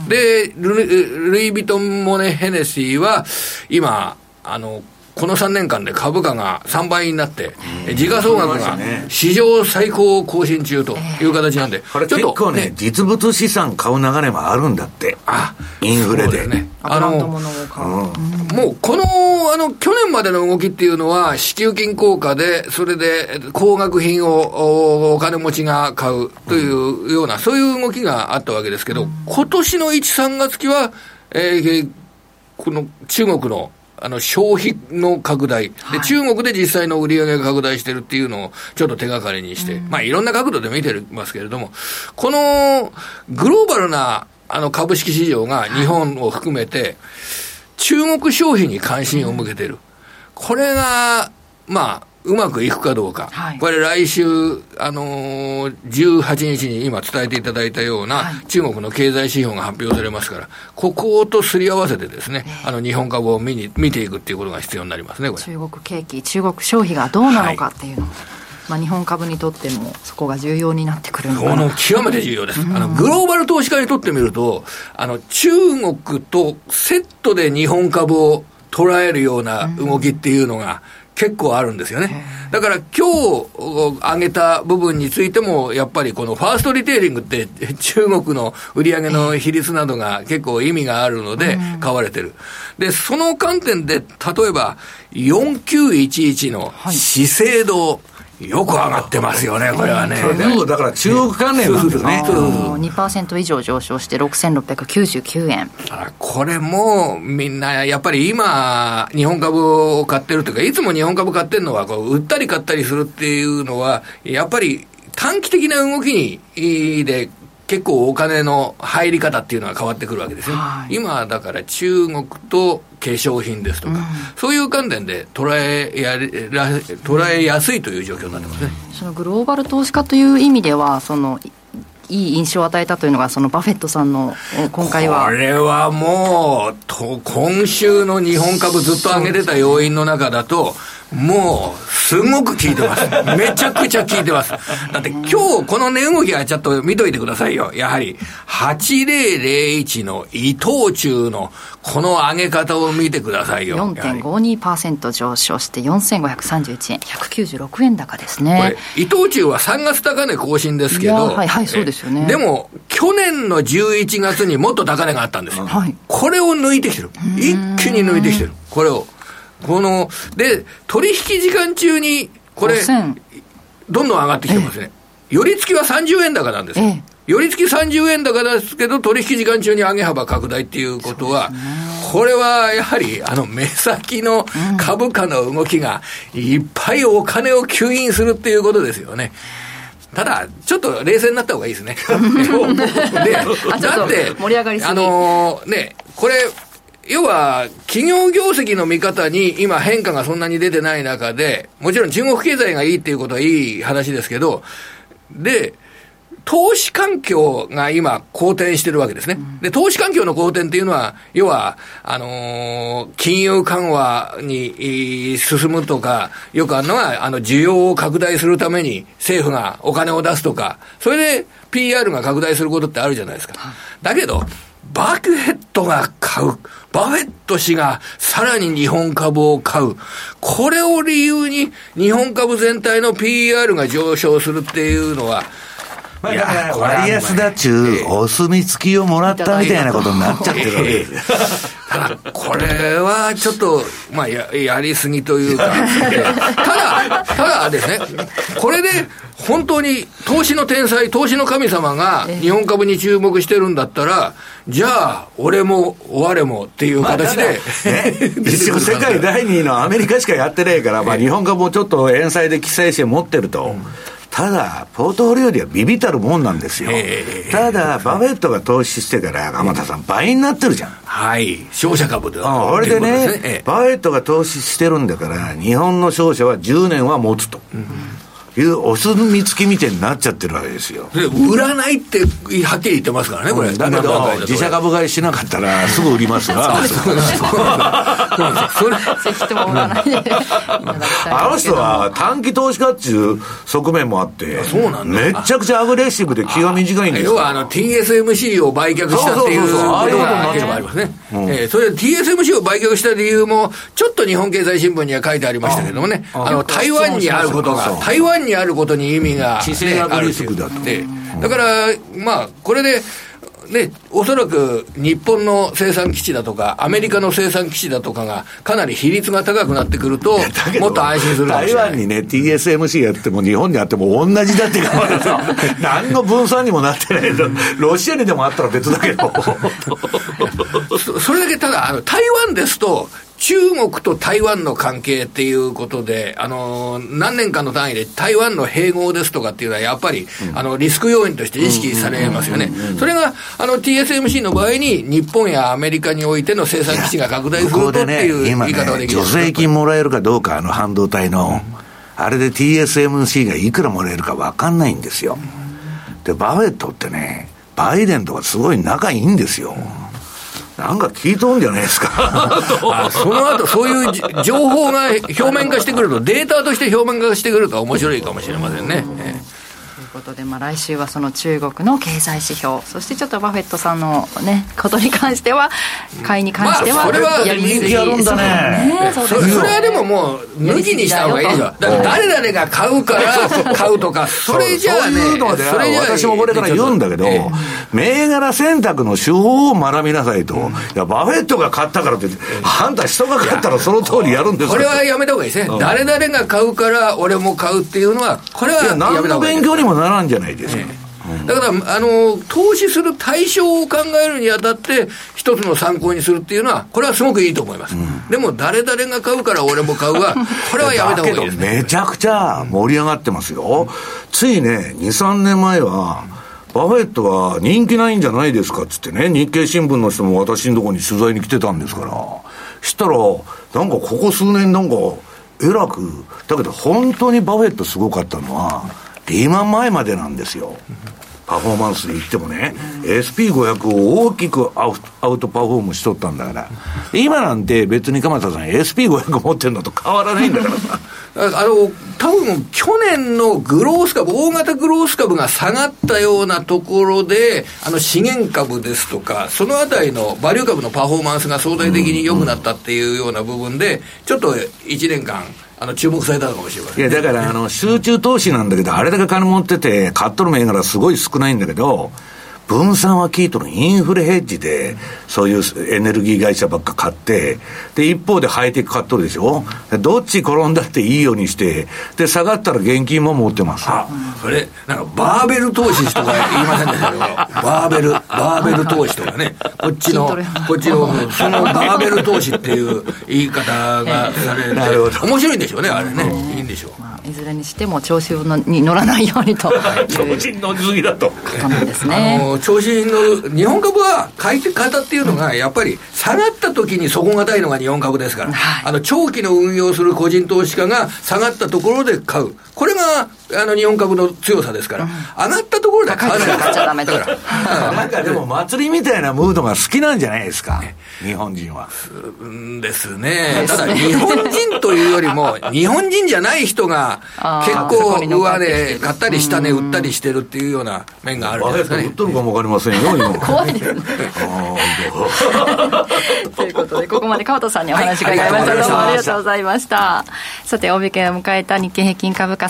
でル、ルイ・ヴィトン・モネ・ヘネシーは、今、あの、この3年間で株価が3倍になって、時価総額が史上最高を更新中という形なんで、これちょっと、結構ね、実物資産買う流れもあるんだって、あインフレで。ね、あの、もうこの、あの、去年までの動きっていうのは、支給金効果で、それで高額品をお金持ちが買うというような、そういう動きがあったわけですけど、今年の1、3月期は、えー、この中国のあの消費の拡大、で中国で実際の売り上げが拡大してるっていうのをちょっと手がかりにして、まあいろんな角度で見てますけれども、このグローバルなあの株式市場が日本を含めて、中国消費に関心を向けてる。これが、まあ、うまくいくかどうか、はい、これ来週、あのー、18日に今伝えていただいたような、はい、中国の経済指標が発表されますから、こことすり合わせてですね、ねあの日本株を見に見ていくっていうことが必要になりますね、中国景気、中国消費がどうなのかっていうのはいまあ、日本株にとってもそこが重要になってくるのかな。極めて重要です、あのグローバル投資家にとってみるとあの中国とセットで日本株を捉えるような動きっていうのが、うん結構あるんですよね。だから今日挙げた部分についても、やっぱりこのファーストリテイリングって <laughs> 中国の売り上げの比率などが結構意味があるので買われてる。で、その観点で、例えば4911の資生堂、はいよく上がってますよね、これはね。だから中国関連なんですね。2%以上上昇して6699円。これもみんなやっぱり今、日本株を買ってるというか、いつも日本株買ってるのはこう、売ったり買ったりするっていうのは、やっぱり短期的な動きにで結構お金の入り方っていうのは変わってくるわけですよ、はい、今だから中国と化粧品ですとか、うん、そういう観点で捉えや捉えやすいという状況になってますね、そのグローバル投資家という意味ではそのいい印象を与えたというのが、そのバフェットさんの今回は。これはもう、と今週の日本株ずっと上げてた要因の中だと、もう、すごく効いてます。<laughs> めちゃくちゃ効いてます。だって今日この値動きはちょっと見といてくださいよ。やはり、8001の伊藤忠のこの上げ方を見てくださいよ。4.52%上昇して4531円、196円高ですね。これ、伊藤忠は3月高値更新ですけど、はいはい、そうですよね。でも、去年の11月にもっと高値があったんですよ。はい、これを抜いてきてる。一気に抜いてきてる。これを。この、で、取引時間中に、これ、どんどん上がってきてますね。寄り付きは30円高なんですよ。寄り付き30円高ですけど、取引時間中に上げ幅拡大っていうことは、これはやはり、あの、目先の株価の動きが、いっぱいお金を吸引するっていうことですよね。ただ、ちょっと冷静になった方がいいですね。<laughs> で、<laughs> だって、あのね、これ、要は、企業業績の見方に今変化がそんなに出てない中で、もちろん中国経済がいいっていうことはいい話ですけど、で、投資環境が今、好転してるわけですね。で、投資環境の好転っていうのは、要は、あのー、金融緩和に進むとか、よくあるのは、あの、需要を拡大するために政府がお金を出すとか、それで PR が拡大することってあるじゃないですか。だけど、バフェットが買う。バフェット氏がさらに日本株を買う。これを理由に日本株全体の PR が上昇するっていうのは、割安だっちゅう、お墨付きをもらったみたいなことになっちゃってるわけです。ただ、これはちょっと、まあや、やりすぎというか、<laughs> ただ、ただですね、これで本当に投資の天才、投資の神様が日本株に注目してるんだったら、じゃあ、俺も我もっていう形で、まあね、<laughs> 一応世界第2位のアメリカしかやってないから、まあ、日本株もちょっと円債で起債して持ってると。うんただ、ポートフォリオでは微々たるもんなんですよ。ただ、バフェットが投資してから、鎌田さん、倍になってるじゃん。はい。商社株では。これでね、バフェットが投資してるんだから、日本の商社は10年は持つと。うんいうお墨付きみたいになっちゃってるわけですよ。売らないってはっきり言ってますからね、これ。だけど、自社株買いしなかったら、すぐ売りますが。<laughs> そうですそれ。ぜひとも売らないで。あの人は短期投資家っていう側面もあって、そうなんめちゃくちゃアグレッシブで気が短いんですよ。要は、あの、TSMC を売却したっていう。ああいうことになっちゃう。ありますね。えそれで TSMC を売却した理由も、ちょっと日本経済新聞には書いてありましたけどもね、あの、台湾にあることが、台湾にあることに意味が、ね、地政学リスクだと。だから、まあ、これで、ね、おそらく日本の生産基地だとか、アメリカの生産基地だとかが、かなり比率が高くなってくると、もっと安心する台湾にね、TSMC やっても、日本にあっても同じだってか <laughs> 何の分散にもなってないと、ロシアにでもあったら別だけど。<laughs> それだけただ、あの台湾ですと、中国と台湾の関係っていうことで、あの、何年かの単位で台湾の併合ですとかっていうのは、やっぱり、うん、あの、リスク要因として意識されますよね。それが、あの、TSMC の場合に、日本やアメリカにおいての生産基地が拡大するとっていう言い方ができる、ね、助成金もらえるかどうか、あの半導体の、あれで TSMC がいくらもらえるか分かんないんですよ。で、バフェットってね、バイデンとかすごい仲いいんですよ。なんか聞いとんじゃないですか。<laughs> その後そういう情報が表面化してくると、データとして表面化してくると面白いかもしれませんね。ことで、まあ、来週はその中国の経済指標そしてちょっとバフェットさんの、ね、ことに関しては買いに関しては、まあ、それはやりすぎやるんだね。そそれはでももう抜きにした方がいいでし誰々が買うから買うとかそれじゃあねそういうので私もこれから言うんだけど、銘柄選択の手法を学びなさいと、いやバフェットが買ったからってあんた人が買ったらその通りやるんですこれはやめた方がいいですね、誰々が買うから俺も買うっていうのはこれはやめた方がいい何の勉強にもならんじゃないですか。だから、あの、投資する対象を考えるにあたって、一つの参考にするっていうのは、これはすごくいいと思います。うん、でも、誰々が買うから俺も買うは、これはやめた方がいいです、ね、めちゃくちゃ盛り上がってますよ。ついね、2、3年前は、バフェットは人気ないんじゃないですかっつってね、日経新聞の人も私のところに取材に来てたんですから、したら、なんかここ数年なんか、えらく、だけど本当にバフェットすごかったのは、リーマン前までなんですよ。パフォーマンスで言ってもね、SP500 を大きくアウアウトパフォームしとったんだから、今なんて別に鎌田さん、SP500 持ってるのと変わらないんだからさ。あの、多分去年のグロース株、大型グロース株が下がったようなところで、あの資源株ですとか、そのあたりのバリュー株のパフォーマンスが相対的に良くなったっていうような部分で、ちょっと1年間、あの注目されたのかもしれません、ね、いや、だから、あの、集中投資なんだけど、あれだけ金持ってて、買っとる銘柄すごい少ないんだけど、分散は効いとるインフレヘッジで、そういうエネルギー会社ばっか買って、で、一方でハイテク買っとるでしょ？どっち転んだっていいようにして、で、下がったら現金も持ってます。あ、それ、なんかバーベル投資とか言いませんでしたけど、バーベル、バーベル投資とかね、こっちの、こっちの、そのバーベル投資っていう言い方がされて、面白いんでしょうね、あれね。いいんでしょう。いずれにしても調子に乗らないようにと調子に乗りすぎだと。ですね。あの調子に乗る日本株は買い方っていうのがやっぱり下がった時に底堅いのが日本株ですから、はい、あの長期の運用する個人投資家が下がったところで買う。これがあの日本株の強さですから、うん、上がったところで買わない買っちゃダメだから。<laughs> なんかでも祭りみたいなムードが好きなんじゃないですか、ね、日本人は。ですね。ただ日本人というよりも日本人じゃない人が結構上値買ったり下値売ったりしてるっていうような面があるじゃないですかね。売っとるかもわかりませんよ、<laughs> 今。怖いですね。<laughs> ということで、ここまで川田さんにお話伺いました。はい、どうもありがとうございました。さて、大引けを迎えた日経平均株価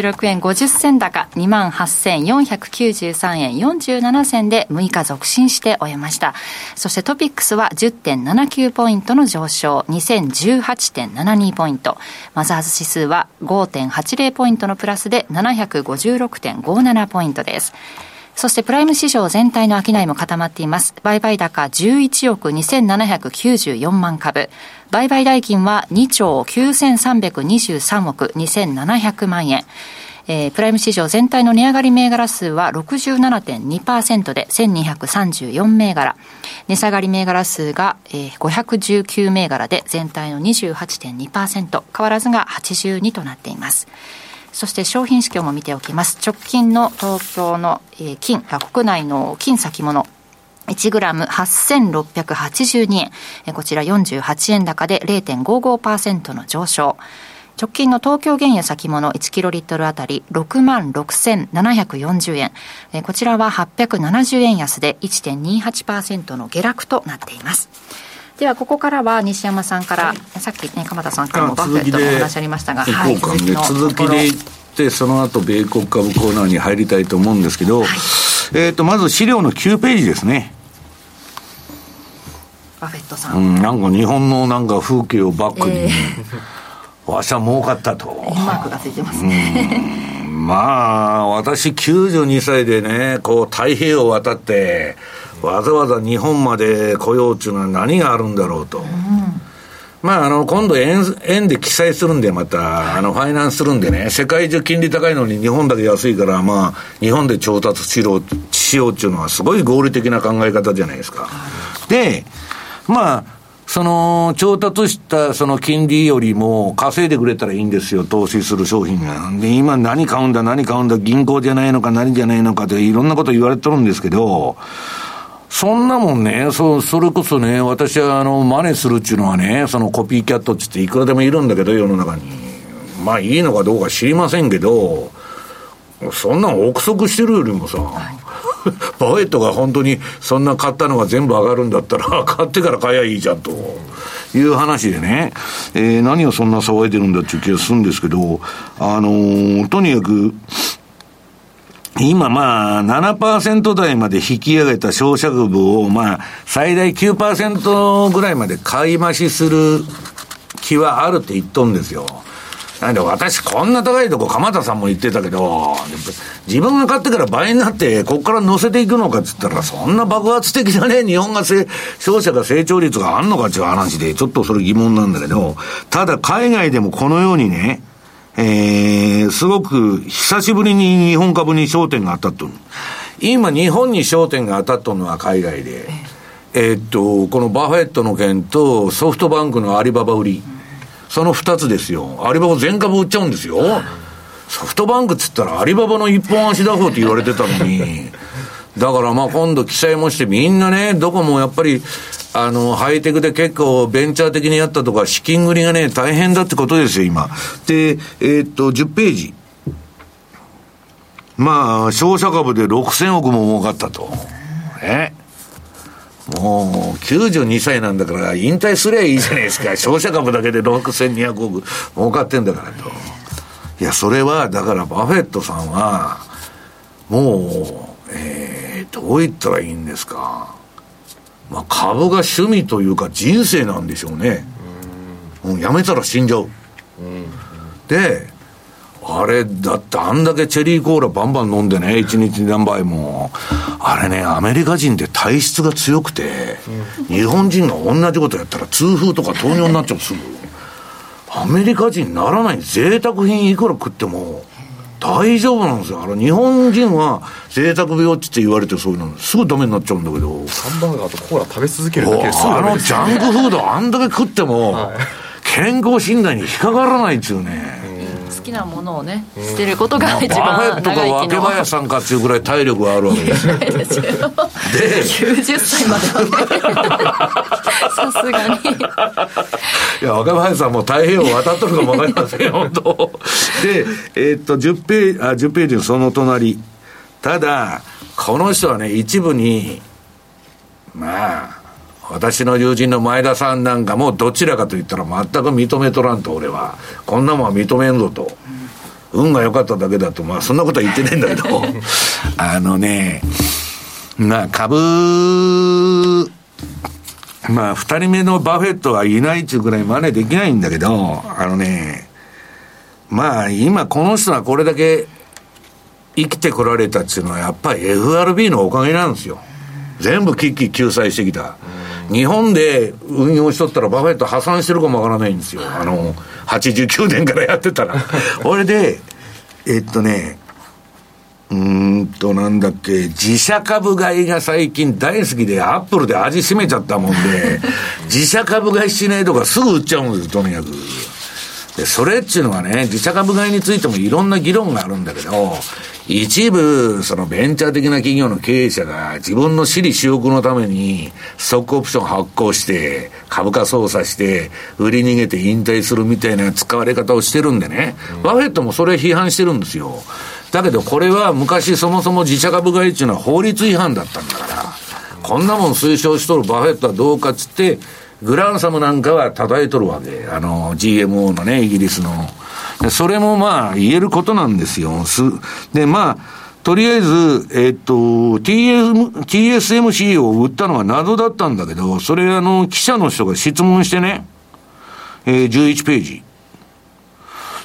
46円50銭高、28,493円47銭で6日続伸して終えました。そしてトピックスは10.79ポイントの上昇、2018.72ポイント。マザーズ指数は5.80ポイントのプラスで756.57ポイントです。そしてプライム市場全体の商いも固まっています。売買高11億2794万株。売買代金は2兆9323億2700万円。えー、プライム市場全体の値上がり銘柄数は67.2%で1234銘柄。値下がり銘柄数が、えー、519銘柄で全体の28.2%。変わらずが82となっています。そして商品指標も見ておきます。直近の東京の、え、金、国内の金先物。1グラム8682円。こちら48円高で0.55%の上昇。直近の東京原油先物1キロリットルあたり6万6740円。こちらは870円安で1.28%の下落となっています。ではここからは西山さんから、はい、さっきね鎌田さんからもバフェットの話ありましたが、はい、続き続きでいってその後米国株コーナーに入りたいと思うんですけど、はい、えっ、ー、とまず資料の9ページですね。バフェットさん、うん、なんか日本のなんか風景をバックに、えー、<laughs> わしは儲かったと。マークがついてますね。まあ私92歳でねこう太平洋を渡ってわざわざ日本まで来ようっていうのは何があるんだろうと。うんまあ、あの、今度円、円で記載するんで、また、あの、ファイナンスするんでね、世界中金利高いのに日本だけ安いから、まあ、日本で調達しろ、しようっていうのはすごい合理的な考え方じゃないですか。で、まあ、その、調達したその金利よりも稼いでくれたらいいんですよ、投資する商品が。で、今何買うんだ、何買うんだ、銀行じゃないのか、何じゃないのかっていろんなこと言われてるんですけど、そんなもんね、そうそれこそね、私はあの、真似するっていうのはね、そのコピーキャットってっていくらでもいるんだけど、世の中に。まあいいのかどうか知りませんけど、そんなん憶測してるよりもさ、バフェットが本当にそんな買ったのが全部上がるんだったら、<laughs> 買ってから買えばいいじゃんと。いう話でね、えー、何をそんな騒いでるんだっていう気がするんですけど、あのー、とにかく、今まあ7%台まで引き上げた消費者株をまあ最大9%ぐらいまで買い増しする気はあるって言っとんですよ。なんで私こんな高いとこ鎌田さんも言ってたけど、自分が買ってから倍になってここから乗せていくのかっつったらそんな爆発的なねえ、日本が消費者が成長率があんのかっていう話でちょっとそれ疑問なんだけど、ただ海外でもこのようにね、えー、すごく久しぶりに日本株に焦点が当たっとる。今、日本に焦点が当たっとるのは海外で、えー、っと、このバフェットの件とソフトバンクのアリババ売り、その二つですよ。アリババ全株売っちゃうんですよ。ソフトバンクっつったらアリババの一本足打法って言われてたのに、だからまあ今度記載もしてみんなね、どこもやっぱりあの、ハイテクで結構ベンチャー的にやったとか、資金繰りがね、大変だってことですよ、今。で、えー、っと、10ページ。まあ、商社株で6000億も儲かったと。え？もう、92歳なんだから、引退すりゃいいじゃないですか。<laughs> 商社株だけで6200億儲かってんだからと。いや、それは、だからバフェットさんは、もう、えー、どう言ったらいいんですか。まあ、株が趣味というか人生なんでしょうね。うん、やめたら死んじゃう。で、あれ、だってあんだけチェリーコーラバンバン飲んでね、一日何杯も。あれね、アメリカ人って体質が強くて、日本人が同じことやったら痛風とか糖尿になっちゃうすぐ。アメリカ人にならない贅沢品いくら食っても、大丈夫なんですよ。あの、日本人は贅沢病って言われてそういうの、すぐダメになっちゃうんだけど。ハンバーガーとコーラ食べ続けるだけですあのジャンクフードあんだけ食っても、はい、健康診断に引っかからないっつうね。好きなものをね、捨てることが一番長生きの、まあ、とか若林さんかっていうぐらい体力があるわけですよ。<laughs> で、90歳まではね、<laughs> さすがに。いや、若林さんも太平洋渡っとるかもわかりませんよ、本当。で、えー、っと、10ページ、あ、10ページのその隣。ただ、この人はね、一部に、まあ、私の友人の前田さんなんかもどちらかと言ったら全く認めとらんと俺は。こんなもんは認めんぞと、運が良かっただけだとまあそんなことは言ってねえんだけど。<laughs> あのねまあ株まあ二人目のバフェットはいないっていうぐらい真似できないんだけどあのねまあ今この人がこれだけ生きてこられたっていうのはやっぱり FRB のおかげなんですよ。全部危機救済してきた。日本で運用しとったらバフェット破産してるかもわからないんですよ。あの、89年からやってたら。<laughs> これで、えっとね、うんと、なんだっけ、自社株買いが最近大好きで、アップルで味しめちゃったもんで、<laughs> 自社株買いしないとかすぐ売っちゃうんですとにかく。で、それっていうのはね、自社株買いについてもいろんな議論があるんだけど、一部、そのベンチャー的な企業の経営者が自分の私利私欲のためにストックオプション発行して株価操作して売り逃げて引退するみたいな使われ方をしてるんでね、バフェットもそれ批判してるんですよ。だけどこれは昔そもそも自社株買いっていうのは法律違反だったんだから、こんなもん推奨しとるバフェットはどうかっつって、グランサムなんかは叩いとるわけ。あの、GMO のね、イギリスの。それもまあ言えることなんですよ。すで、まあ、とりあえず、えっと、TM、TSMC を売ったのは謎だったんだけど、それあの、記者の人が質問してね、えー、11ページ。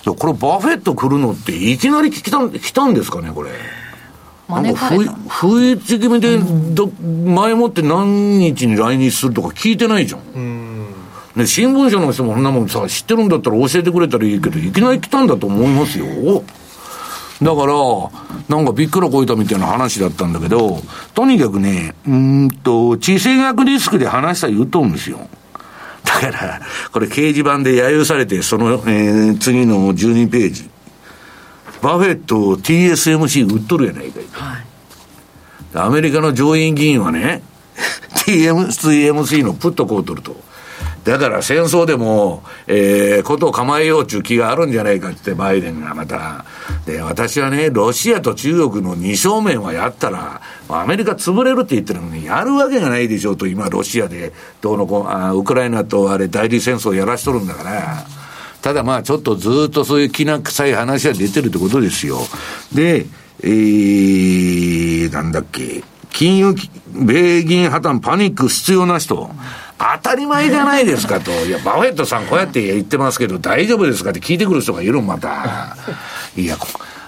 これバフェット来るのっていきなり来た来たんですかね、これ。なんか不不意気味で、ど前もって何日に来日するとか聞いてないじゃん。うんね、新聞社の人もそんなもんさ、知ってるんだったら教えてくれたらいいけど、いきなり来たんだと思いますよ。だから、なんかびっくらこいたみたいな話だったんだけど、とにかくね、うんと、地政学リスクで話したら言うと思うんですよ。だから、これ掲示板で揶揄されて、その、えー、次の12ページ。バフェット TSMC 売っとるやないかいと。はい、アメリカの上院議員はね、<laughs> TMC のプットこうとると。だから戦争でも、えー、ことを構えようという気があるんじゃないかって、バイデンがまた。で、私はね、ロシアと中国の二正面はやったら、アメリカ潰れるって言ってるのに、やるわけがないでしょうと、今、ロシアで、どうのこあ、ウクライナとあれ、代理戦争をやらしとるんだから。ただまあ、ちょっとずっとそういうきな臭い話は出てるってことですよ。で、えー、なんだっけ、金融、米銀破綻パニック必要な人。当たり前じゃないですかと。いや、バフェットさんこうやって言ってますけど、大丈夫ですかって聞いてくる人がいるまた。いや、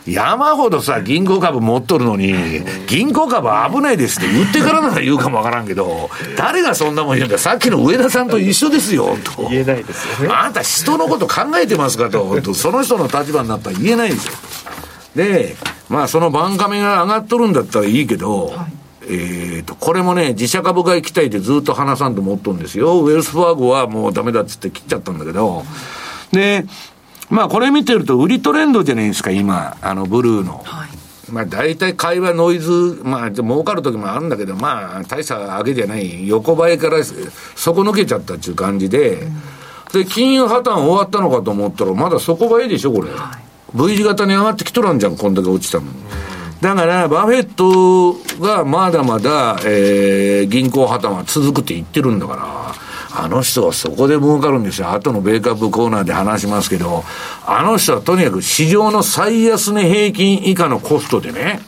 山ほどさ、銀行株持っとるのに、銀行株危ないですって言ってからなら言うかもわからんけど、誰がそんなもん言うんださっきの上田さんと一緒ですよ、と。言えないですよね。あなた人のこと考えてますかと、その人の立場になったら言えないんですよ。で、まあそのバンカメが上がっとるんだったらいいけど、はいえっ、ー、と、これもね、自社株買い期待でずっと話さんと思っとんですよ。ウェルスファーゴはもうダメだっつって切っちゃったんだけど、で、まあこれ見てると売りトレンドじゃないですか、今、あの、ブルーの。はい。まあ大体会話ノイズ、まあ儲かる時もあるんだけど、まあ大した上げじゃない、横ばいから底抜けちゃったっていう感じで、うん、で、金融破綻終わったのかと思ったら、まだ底ばいでしょ、これ。はい、V 字型に上がってきとらんじゃん、こんだけ落ちたの。うんだから、バフェットがまだまだ、えー、銀行破綻は続くって言ってるんだから、あの人はそこで儲かるんですよ。後のベーカップコーナーで話しますけど、あの人はとにかく市場の最安値平均以下のコストでね、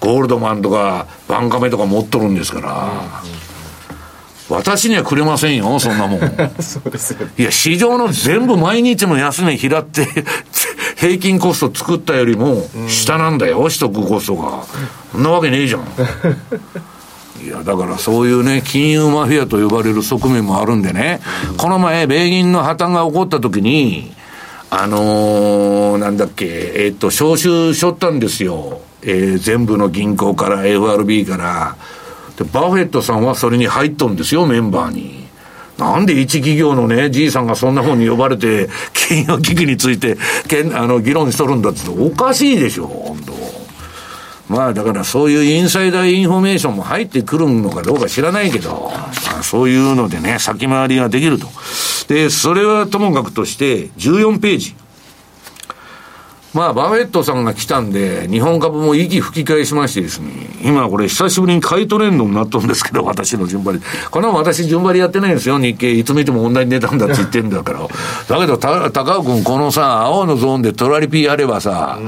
ゴールドマンとかバンカメとか持っとるんですから。私にはくれませんよ、そんなもん。<laughs> そうですよ、いや、市場の全部毎日の安値拾って平均コスト作ったよりも下なんだよ、取得コストが。そんなわけねえじゃん。いや、だからそういうね、金融マフィアと呼ばれる側面もあるんでね、この前、米銀の破綻が起こった時に、あのー、なんだっけ、えー、っと、招集しょったんですよ。えー、全部の銀行から FRB から。で、バフェットさんはそれに入っとんですよ、メンバーに。なんで一企業のね、じいさんがそんな方に呼ばれて、金融危機について、けんあの、議論しとるんだっておかしいでしょ、本当まあだからそういうインサイダーインフォメーションも入ってくるのかどうか知らないけど、まあ、そういうのでね、先回りができると。で、それはともかくとして、14ページ。まあ、バフェットさんが来たんで、日本株も息吹き返しましてですね、今これ久しぶりに買いトレンドになっとるんですけど、<laughs> 私の順張り。これは私順張りやってないんですよ、日経。いつ見ても同じ値段だって言ってんだから。だけど、た高尾君、このさ、青のゾーンでトラリピやればさ、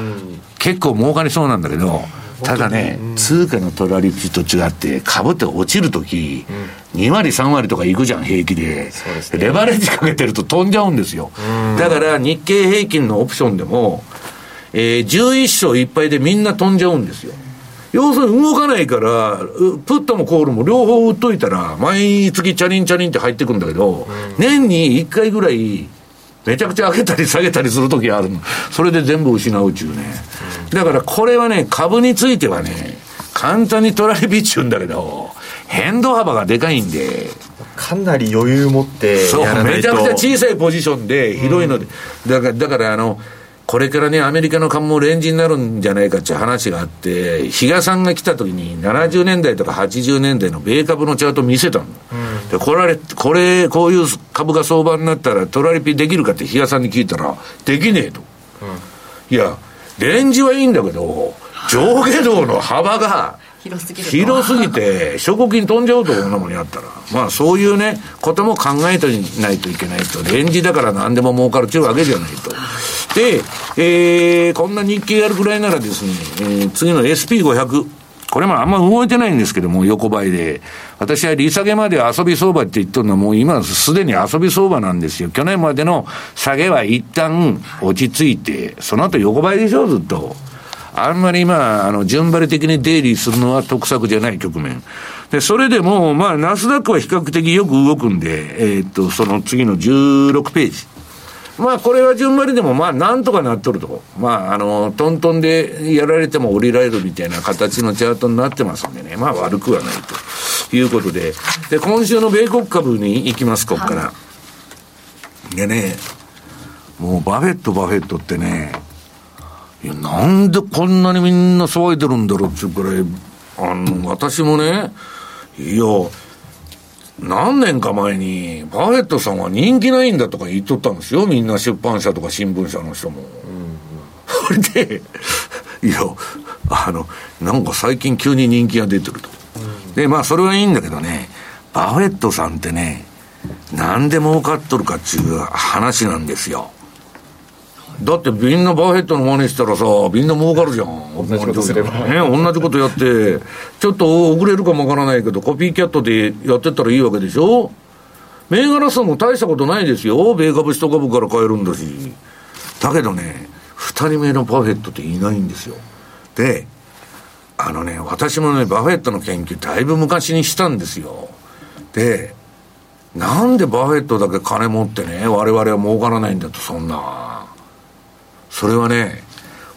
結構儲かりそうなんだけど、ただね、通貨のトラリピと違って、株って落ちるとき、2割、3割とかいくじゃん、平気で。レバレッジかけてると飛んじゃうんですよ。だから日経平均のオプションでも、えー、11勝1敗でみんな飛んじゃうんですよ。要するに動かないから、プットもコールも両方売っといたら、毎月チャリンチャリンって入ってくんだけど、年に1回ぐらい、めちゃくちゃ上げたり下げたりするときあるの。それで全部失うっちゅうね。だからこれはね、株についてはね、簡単に取られびっちゅうんだけど、変動幅がでかいんで。かなり余裕持ってそう、めちゃくちゃ小さいポジションで、広いので。だから、だからあの、これからね、アメリカの株もレンジになるんじゃないかっていう話があって、比嘉さんが来た時に70年代とか80年代の米株のチャート見せたの。うん、でこれ、これ、こういう株が相場になったらトラリピできるかって比嘉さんに聞いたら、できねえと。うん、いや、レンジはいいんだけど、上下動の幅が、広すぎ広すぎて、証拠金飛んじゃうと、こんなもんやったら。まあ、そういうね、ことも考えてないといけないと。レンジだから何でも儲かるっていうわけじゃないと。で、えー、こんな日経やるくらいならですね、えー、次の SP500。これもあんま動いてないんですけども、横ばいで。私は利下げまで遊び相場って言っとるのはもう今すでに遊び相場なんですよ。去年までの下げは一旦落ち着いて、その後横ばいでしょ、ずっと。あんまり今、あの、順張り的に出入りするのは得策じゃない局面。で、それでも、まあ、ナスダックは比較的よく動くんで、えー、っと、その次の16ページ。まあ、これは順張りでも、まあ、なんとかなっとると。まあ、あの、トントンでやられても降りられるみたいな形のチャートになってますんでね。まあ、悪くはないということで。で、今週の米国株に行きます、ここから。でね、もう、バフェット、バフェットってね、いや、なんでこんなにみんな騒いでるんだろうっていうくらい、あの、私もね、いや、何年か前に、バフェットさんは人気ないんだとか言っとったんですよ。みんな出版社とか新聞社の人も。それで、いや、あの、なんか最近急に人気が出てると。で、まあそれはいいんだけどね、バフェットさんってね、なんで儲かっとるかっていう話なんですよ。だってみんなバーヘッドの真似したらさ、みんな儲かるじゃん。同じことすれば。ね、同じことやって、ちょっと遅れるかもわからないけど、コピーキャットでやってったらいいわけでしょ？銘柄数も大したことないですよ。米株一株から買えるんだし。だけどね、二人目のバフェットっていないんですよ。で、あのね、私もね、バフェットの研究だいぶ昔にしたんですよ。で、なんでバフェットだけ金持ってね、我々は儲からないんだと、そんな。それはね、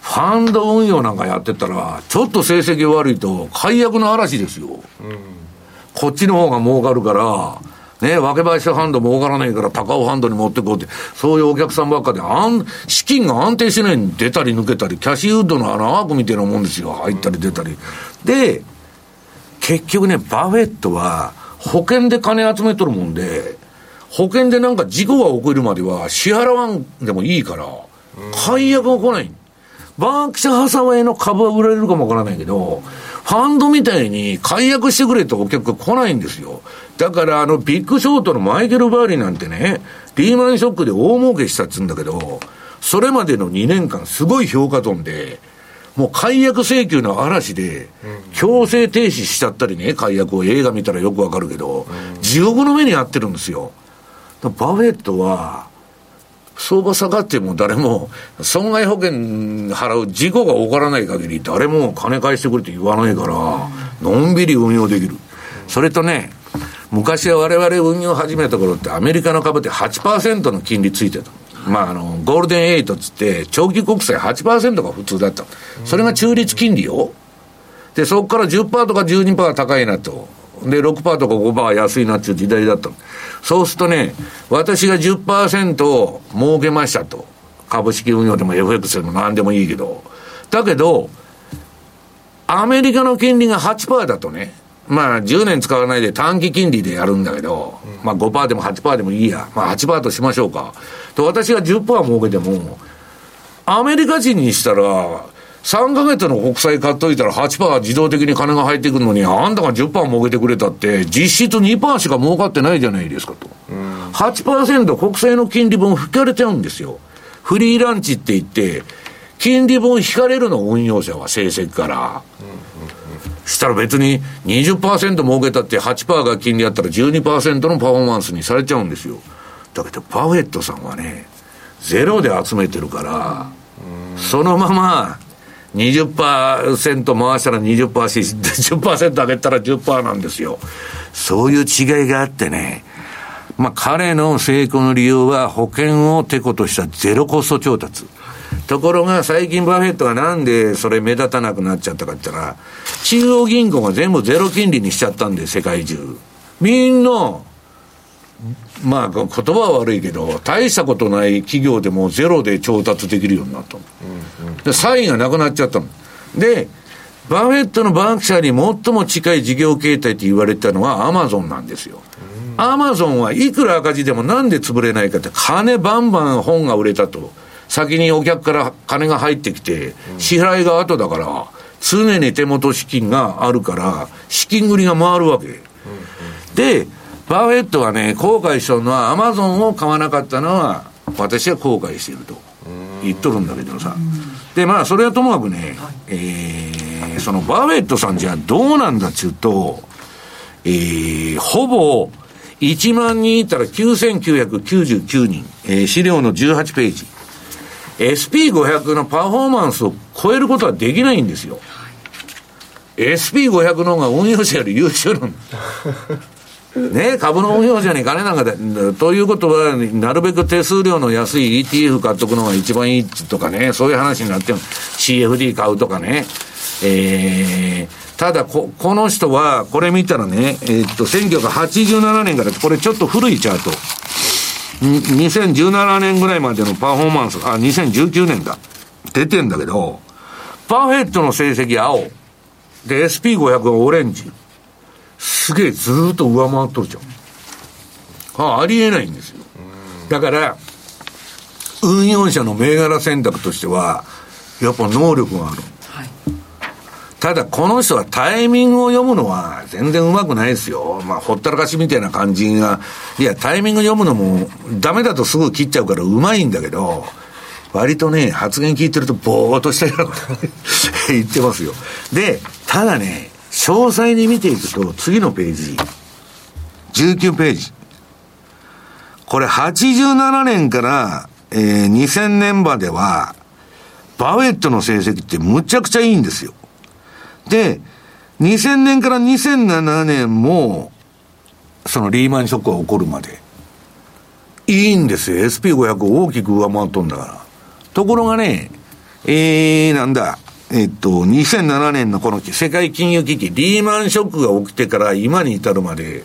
ファンド運用なんかやってたら、ちょっと成績悪いと、解約の嵐ですよ。うん、こっちの方が儲かるから、ね、若林ファンド儲からないから高尾ファンドに持ってこうって、そういうお客さんばっかで、あん、資金が安定しないに出たり抜けたり、キャシーウッドの穴ークみたいなもんですよ。入ったり出たり。で、結局ね、バフェットは保険で金集めとるもんで、保険でなんか事故が起こるまでは支払わんでもいいから、解約が来ない。バークシャハサウェイの株は売られるかもわからないけど、ファンドみたいに解約してくれとお客が来ないんですよ。だからあのビッグショートのマイケル・バーリーなんてね、リーマンショックで大儲けしたっつうんだけど、それまでの2年間すごい評価損で、もう解約請求の嵐で、強制停止しちゃったりね、解約を映画見たらよくわかるけど、地獄の目に遭ってるんですよ。バフェットは、相場下がっても誰も損害保険払う事故が起こらない限り誰も金返してくれって言わないから、のんびり運用できる。それとね、昔は我々運用始めた頃ってアメリカの株って8%の金利ついてた。まあ、あの、ゴールデンエイトつって、長期国債8%が普通だった。それが中立金利よ。で、そこから10%とか12%高いなと。で、6%とか5%は安いなっていう時代だった。そうするとね、私が10%儲けましたと。株式運用でも FX でも何でもいいけど。だけど、アメリカの金利が8%だとね、まあ10年使わないで短期金利でやるんだけど、まあ5%でも8%でもいいや。まあ8%としましょうか。と私が10%儲けても、アメリカ人にしたら、3ヶ月の国債買っといたら8%自動的に金が入ってくるのに、あんたが10%儲けてくれたって、実質2%しか儲かってないじゃないですかと。8%国債の金利分引かれちゃうんですよ。フリーランチって言って、金利分引かれるの、運用者は成績から。したら別に20%儲けたって8%が金利あったら12%のパフォーマンスにされちゃうんですよ。だけど、パフェットさんはね、ゼロで集めてるから、そのまま20%回したら20%し、10%上げたら10%なんですよ。そういう違いがあってね、まあ彼の成功の理由は保険をてことしたゼロコスト調達。ところが最近バフェットがなんでそれ目立たなくなっちゃったかって言ったら、中央銀行が全部ゼロ金利にしちゃったんで、世界中。みんな、まあ言葉は悪いけど、大したことない企業でもゼロで調達できるようになったの。うんうん、で、差異がなくなっちゃったの。で、バフェットのバークシャーに最も近い事業形態って言われたのはアマゾンなんですよ。アマゾンはいくら赤字でもなんで潰れないかって、金バンバン本が売れたと。先にお客から金が入ってきて、支払いが後だから、常に手元資金があるから、資金繰りが回るわけ。で、バフェットはね、後悔したのは、アマゾンを買わなかったのは、私は後悔していると言っとるんだけどさ。で、まあ、それはともかくね、えー、そのバフェットさんじゃどうなんだっちゅうと、えー、ほぼ、1万人いたら9999人、えー、資料の18ページ。SP500 のパフォーマンスを超えることはできないんですよ。SP500 の方が運用者より優秀なんだ。<laughs> ね、株の運用者に金なんかで、ということは、なるべく手数料の安い ETF 買っとくのが一番いいとかね、そういう話になっても、CFD 買うとかね、えー、ただこ、この人は、これ見たらね、えー、っと、1987年から、これちょっと古いチャート。2017年ぐらいまでのパフォーマンス、あ、2019年だ。出てんだけど、パーフェットの成績青。で、SP500 がオレンジ。すげえずーっと上回っとるじゃん。あありえないんですよ。だから、運用者の銘柄選択としては、やっぱ能力がある。はい、ただ、この人はタイミングを読むのは全然うまくないですよ。まあ、ほったらかしみたいな感じが、いや、タイミング読むのもダメだとすぐ切っちゃうからうまいんだけど、割とね、発言聞いてるとぼーっとしたようなこ <laughs> と言ってますよ。で、ただね、詳細に見ていくと、次のページ、19ページ。これ87年から、えー、2000年までは、バウェットの成績ってむちゃくちゃいいんですよ。で、2000年から2007年も、そのリーマンショックが起こるまで、いいんですよ。SP500 大きく上回っとんだから。ところがね、えー、なんだ、えっと、2007年のこの世界金融危機、リーマンショックが起きてから今に至るまで、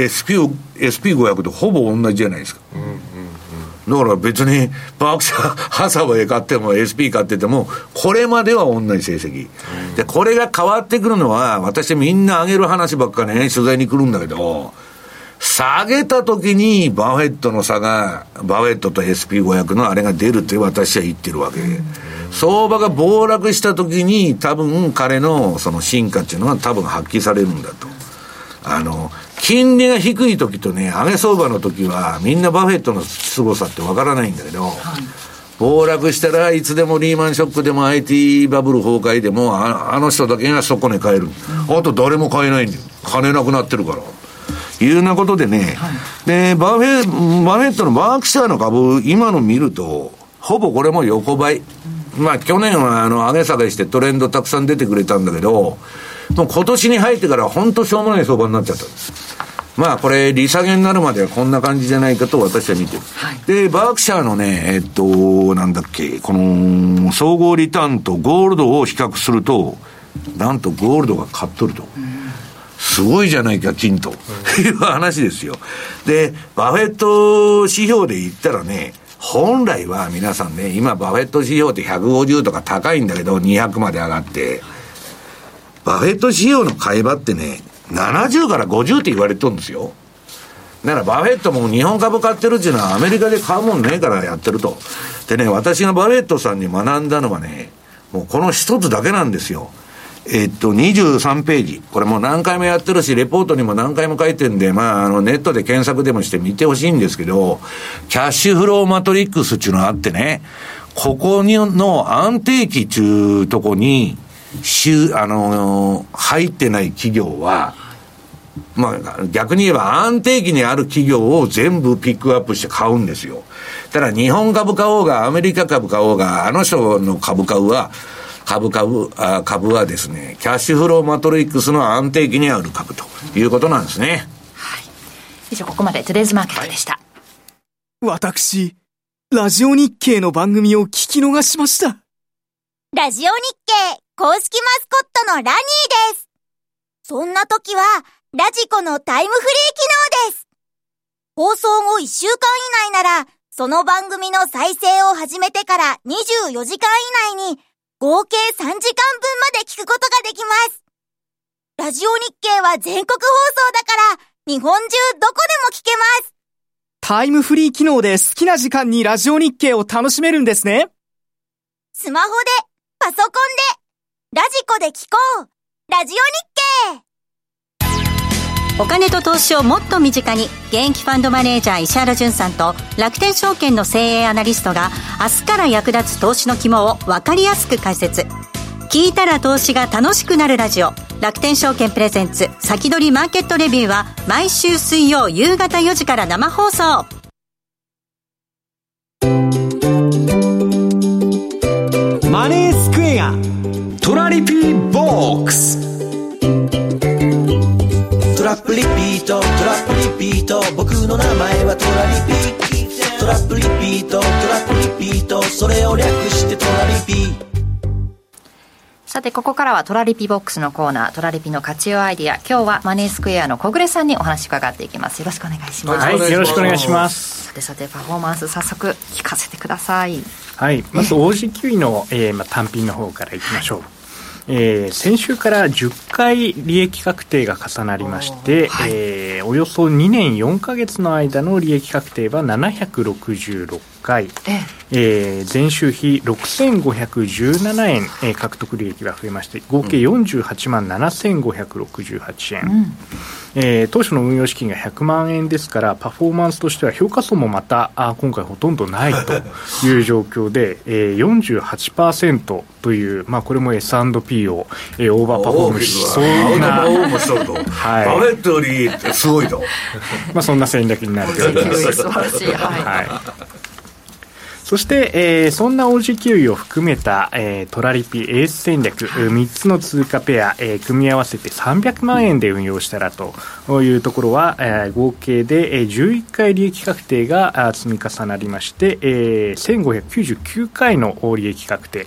SP、SP500 とほぼ同じじゃないですか。うんうんうん、だから別に、バークシャー・ハサウェイ買っても SP 買ってても、これまでは同じ成績。うん、で、これが変わってくるのは、私みんな上げる話ばっかね、取材に来るんだけど、下げた時にバフェットの差が、バフェットと SP500 のあれが出るって私は言ってるわけ。うん相場が暴落した時に多分彼のその進化っていうのは多分発揮されるんだと。あの、金利が低い時とね、上げ相場の時はみんなバフェットの凄さってわからないんだけど、はい、暴落したらいつでもリーマンショックでも IT バブル崩壊でもああの人だけがそこに買える。うん、あと誰も買えないんだよ。金なくなってるから。いうようなことでね、はい、で、バフェ、バフェットのバークシャーの株、今の見ると、ほぼこれも横ばい。うんまあ去年はあの上げ下げしてトレンドたくさん出てくれたんだけど、もう今年に入ってから本当しょうもない相場になっちゃったんです。まあこれ、利下げになるまではこんな感じじゃないかと私は見てる。はい、で、バークシャーのね、えっと、なんだっけ、この、総合リターンとゴールドを比較すると、なんとゴールドが勝っとると。すごいじゃないか、金と。<laughs> いう話ですよ。で、バフェット指標で言ったらね、本来は皆さんね、今バフェット指標って150とか高いんだけど、200まで上がって、バフェット指標の買い場ってね、70から50って言われてるんですよ。だからバフェットも日本株買ってるっていうのはアメリカで買うもんねえからやってると。でね、私がバフェットさんに学んだのはね、もうこの一つだけなんですよ。えっと、23ページ。これもう何回もやってるし、レポートにも何回も書いてんで、まあ、あの、ネットで検索でもして見てほしいんですけど、キャッシュフローマトリックスっていうのがあってね、ここにの安定期っていうとこに、あの、入ってない企業は、まあ、逆に言えば安定期にある企業を全部ピックアップして買うんですよ。ただ日本株買おうが、アメリカ株買おうが、あの人の株買うは、株株、あ株はですね、キャッシュフローマトリックスの安定期にある株ということなんですね。はい。以上、ここまでトゥデイズマーケットでした。私、ラジオ日経の番組を聞き逃しました。ラジオ日経公式マスコットのラニーです。そんな時は、ラジコのタイムフリー機能です。放送後1週間以内なら、その番組の再生を始めてから24時間以内に、合計3時間分まで聞くことができます。ラジオ日経は全国放送だから、日本中どこでも聞けます。タイムフリー機能で好きな時間にラジオ日経を楽しめるんですね。スマホで、パソコンで、ラジコで聞こう。ラジオ日経。お金と投資をもっと身近に。現役ファンドマネージャー石原潤さんと楽天証券の精鋭アナリストが明日から役立つ投資の肝を分かりやすく解説。聞いたら投資が楽しくなるラジオ。楽天証券プレゼンツ先取りマーケットレビューは毎週水曜夕方4時から生放送。マネースクエア。トラリピボックス。トラップリピートトラップリピート僕の名前はトラリピトラップリピートトラップリピートそれを略してトラリピさて、ここからはトラリピボックスのコーナー、トラリピの活用アイディア。今日はマネースクエアの小暮さんにお話伺っていきます。よろしくお願いします。はい、よろしくお願いします。さてさて、パフォーマンス早速聞かせてください。はい、まず OG9 の、えーまあ、単品の方からいきましょう。えー、先週から10回利益確定が重なりまして、はい、えー、およそ2年4か月の間の利益確定は766回、えー、前週比6517円、えー、獲得利益が増えまして合計48万7568円、うん。えー、当初の運用資金が100万円ですからパフォーマンスとしては評価損もまたあ今回ほとんどないと <laughs> いう状況で、えー、48%という、まあ、これも S&P を、えー、オーバーパフォームしそうな、はい、バフェットよりすごいと、<laughs> まあ、そんな戦略になっております。素晴らしい、はいそして、えー、そんな OG キウイを含めた、えー、トラリピエース戦略、3つの通貨ペア、えー、組み合わせて300万円で運用したらというところは、えー、合計で、えー、11回利益確定が積み重なりまして、えー、1599回の利益確定、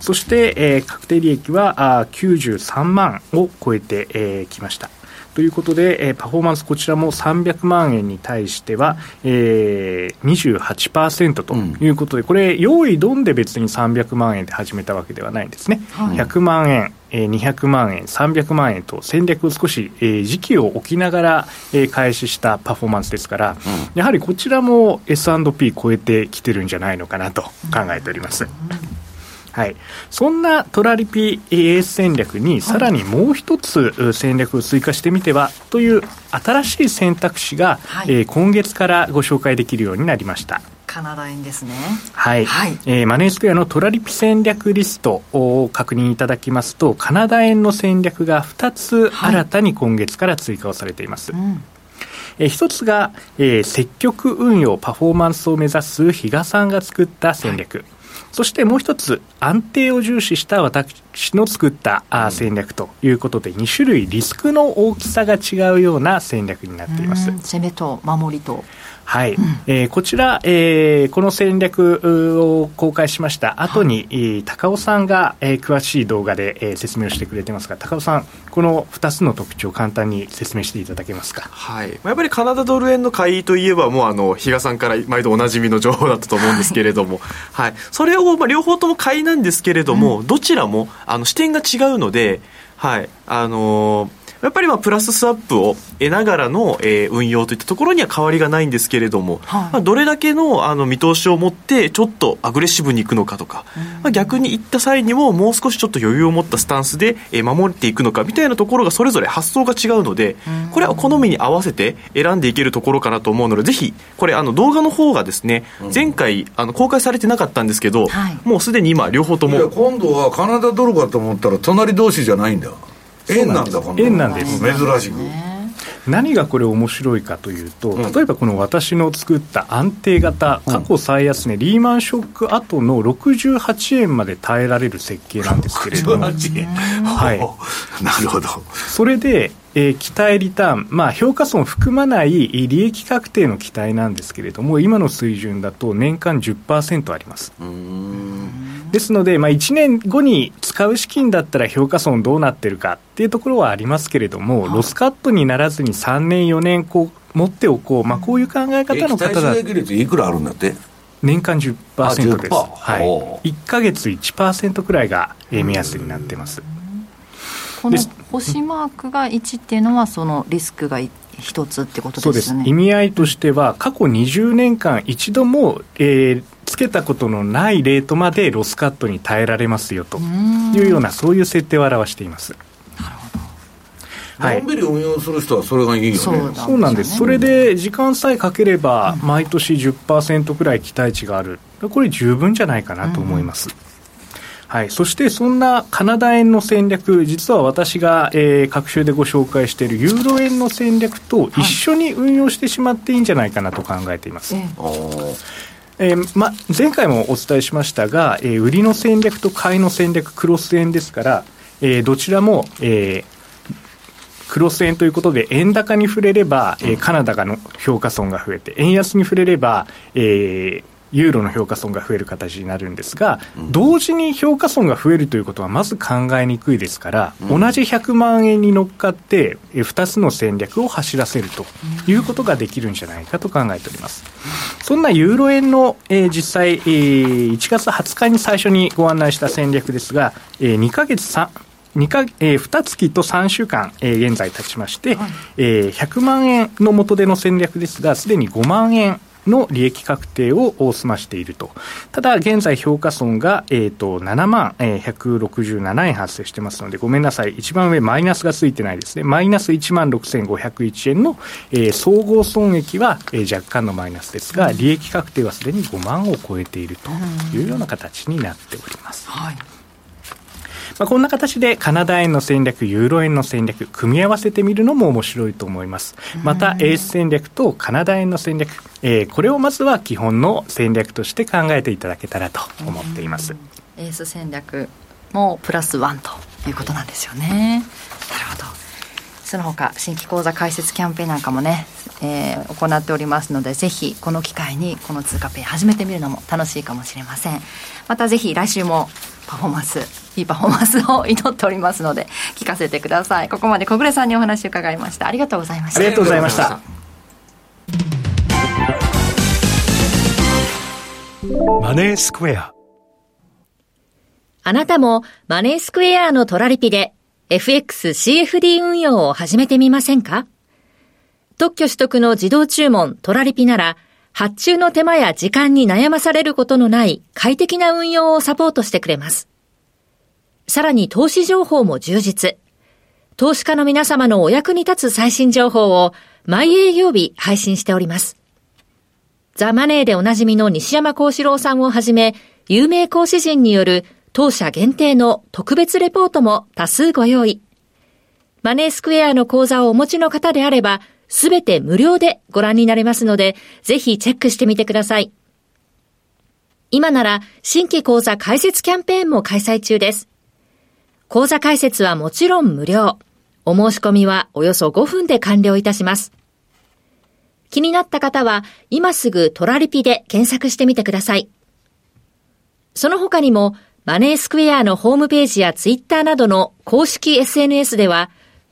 そして、えー、確定利益はあ93万を超えてき、えー、ました。ということで、えー、パフォーマンスこちらも300万円に対しては、えー、28%ということで、これ用意どんで別に300万円で始めたわけではないんですね、はい、100万円え200万円、300万円と戦略を少し、え時期を置きながら、え開始したパフォーマンスですから、うん、やはりこちらも S&P 超えてきてるんじゃないのかなと考えております。うんはい、そんなトラリピ AS 戦略にさらにもう一つ戦略を追加してみてはという新しい選択肢が、はい、えー、今月からご紹介できるようになりました。カナダ円ですね。はい。はい、えー、マネースクエアのトラリピ戦略リストを確認いただきますと、カナダ円の戦略が2つ新たに今月から追加をされています。はいうんえー、一つが、えー、積極運用パフォーマンスを目指す比嘉さんが作った戦略、はい、そしてもう一つ、安定を重視した私の作ったあ戦略ということで、2種類リスクの大きさが違うような戦略になっています。攻めと守りと。はい、うん、えー、こちら、えー、この戦略を公開しました後に、はい、高尾さんが、えー、詳しい動画で、えー、説明をしてくれてますが高尾さんこの2つの特徴を簡単に説明していただけますか、はい、やっぱりカナダドル円の買いといえばもうあの比嘉さんから毎度おなじみの情報だったと思うんですけれども、<laughs> はい、それを、まあ、両方とも買いなんですけれども、うん、どちらもあの視点が違うので、はい。あのーやっぱりまあプラススワップを得ながらの、えー、運用といったところには変わりがないんですけれども、はい、まあ、どれだけのあの見通しを持ってちょっとアグレッシブにいくのかとか、まあ、逆に行った際にももう少しちょっと余裕を持ったスタンスで、えー、守っていくのかみたいなところがそれぞれ発想が違うので、これは好みに合わせて選んでいけるところかなと思うのでぜひこれあの動画の方がですね、前回あの公開されてなかったんですけど、はい、もうすでに今両方とも。今度はカナダドルかと思ったら隣同士じゃないんだ円なんだ円なんです。珍しく。何がこれ面白いかというと、例えばこの私の作った安定型過去最安値、リーマンショック後の68円まで耐えられる設計なんですけれども、はい、なるほど。それでえー、期待リターン、まあ、評価損を含まない利益確定の期待なんですけれども、今の水準だと年間10%あります。ですので、まあ、1年後に使う資金だったら評価損どうなってるかっていうところはありますけれども、ロスカットにならずに3年、4年こう持っておこう、まあ、こういう考え方の方だ率いくらあるんだって？年間10%です、はい、1か月1%くらいが目安になってます。この星マークが1っていうのは、そのリスクが一つってことですね。そうです。意味合いとしては、過去20年間、一度も、えー、つけたことのないレートまでロスカットに耐えられますよというような、そういう設定を表しています。はい、のんびり運用する人はそれがいいよね。そうなんです、それで時間さえかければ、毎年10%くらい期待値がある、これ十分じゃないかなと思います。うんはい、そしてそんなカナダ円の戦略、実は私が、えー、各週でご紹介しているユーロ円の戦略と一緒に運用してしまっていいんじゃないかなと考えています。はいえーま、前回もお伝えしましたが、えー、売りの戦略と買いの戦略、クロス円ですから、えー、どちらも、えー、クロス円ということで、円高に触れれば、えー、カナダがの評価損が増えて、円安に触れれば、えー、ユーロの評価損が増える形になるんですが、うん、同時に評価損が増えるということはまず考えにくいですから、うん、同じ100万円に乗っかって、2つの戦略を走らせるということができるんじゃないかと考えております。そんなユーロ円の、えー、実際、えー、1月20日に最初にご案内した戦略ですが、えー、2ヶ月3、2か、えー、2月と3週間、えー、現在経ちまして、はい、えー、100万円の元での戦略ですが、すでに5万円の利益確定を済ましていると。ただ、現在評価損が、えーと、7万、えー、167円発生してますので、ごめんなさい。一番上、マイナスがついてないですね。マイナス1万6501円の、えー、総合損益は、えー、若干のマイナスですが、利益確定はすでに5万を超えているというような形になっております。はいまあ、こんな形でカナダ円の戦略、ユーロ円の戦略、組み合わせてみるのも面白いと思います。また、エース戦略とカナダ円の戦略、えー、これをまずは基本の戦略として考えていただけたらと思っています。エース戦略もプラスワンということなんですよね。なるほど。その他新規講座開設キャンペーンなんかもね、えー、行っておりますのでぜひこの機会にこの通貨ペイ始めてみるのも楽しいかもしれませんまたぜひ来週もパフォーマンスいいパフォーマンスを祈っておりますので聞かせてください。ここまで小暮さんにお話を伺いました。ありがとうございました。ありがとうございましたマネースクエア。あなたもマネースクエアのトラリピで FXCFD 運用を始めてみませんか？特許取得の自動注文トラリピなら発注の手間や時間に悩まされることのない快適な運用をサポートしてくれます。さらに投資情報も充実。投資家の皆様のお役に立つ最新情報を毎営業日配信しております。ザ・マネーでおなじみの西山幸四郎さんをはじめ、有名講師陣による当社限定の特別レポートも多数ご用意。マネースクエアの講座をお持ちの方であれば、すべて無料でご覧になれますので、ぜひチェックしてみてください。今なら新規講座開設キャンペーンも開催中です。講座開設はもちろん無料。お申し込みはおよそ5分で完了いたします。気になった方は今すぐトラリピで検索してみてください。その他にもマネースクエアのホームページやツイッターなどの公式 SNS では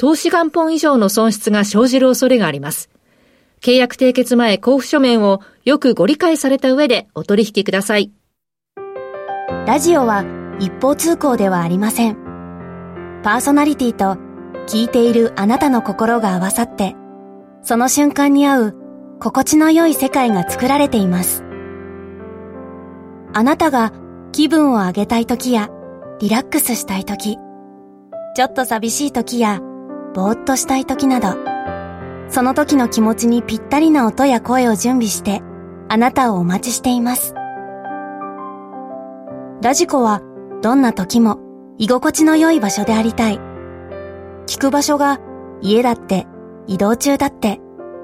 投資元本以上の損失が生じる恐れがあります。契約締結前交付書面をよくご理解された上でお取引ください。ラジオは一方通行ではありません。パーソナリティと聞いているあなたの心が合わさって、その瞬間に合う心地の良い世界が作られています。あなたが気分を上げたい時やリラックスしたい時、ちょっと寂しい時やぼーっとしたい時など、その時の気持ちにぴったりな音や声を準備して、あなたをお待ちしています。ラジコは、どんな時も、居心地の良い場所でありたい。聞く場所が、家だって、移動中だって、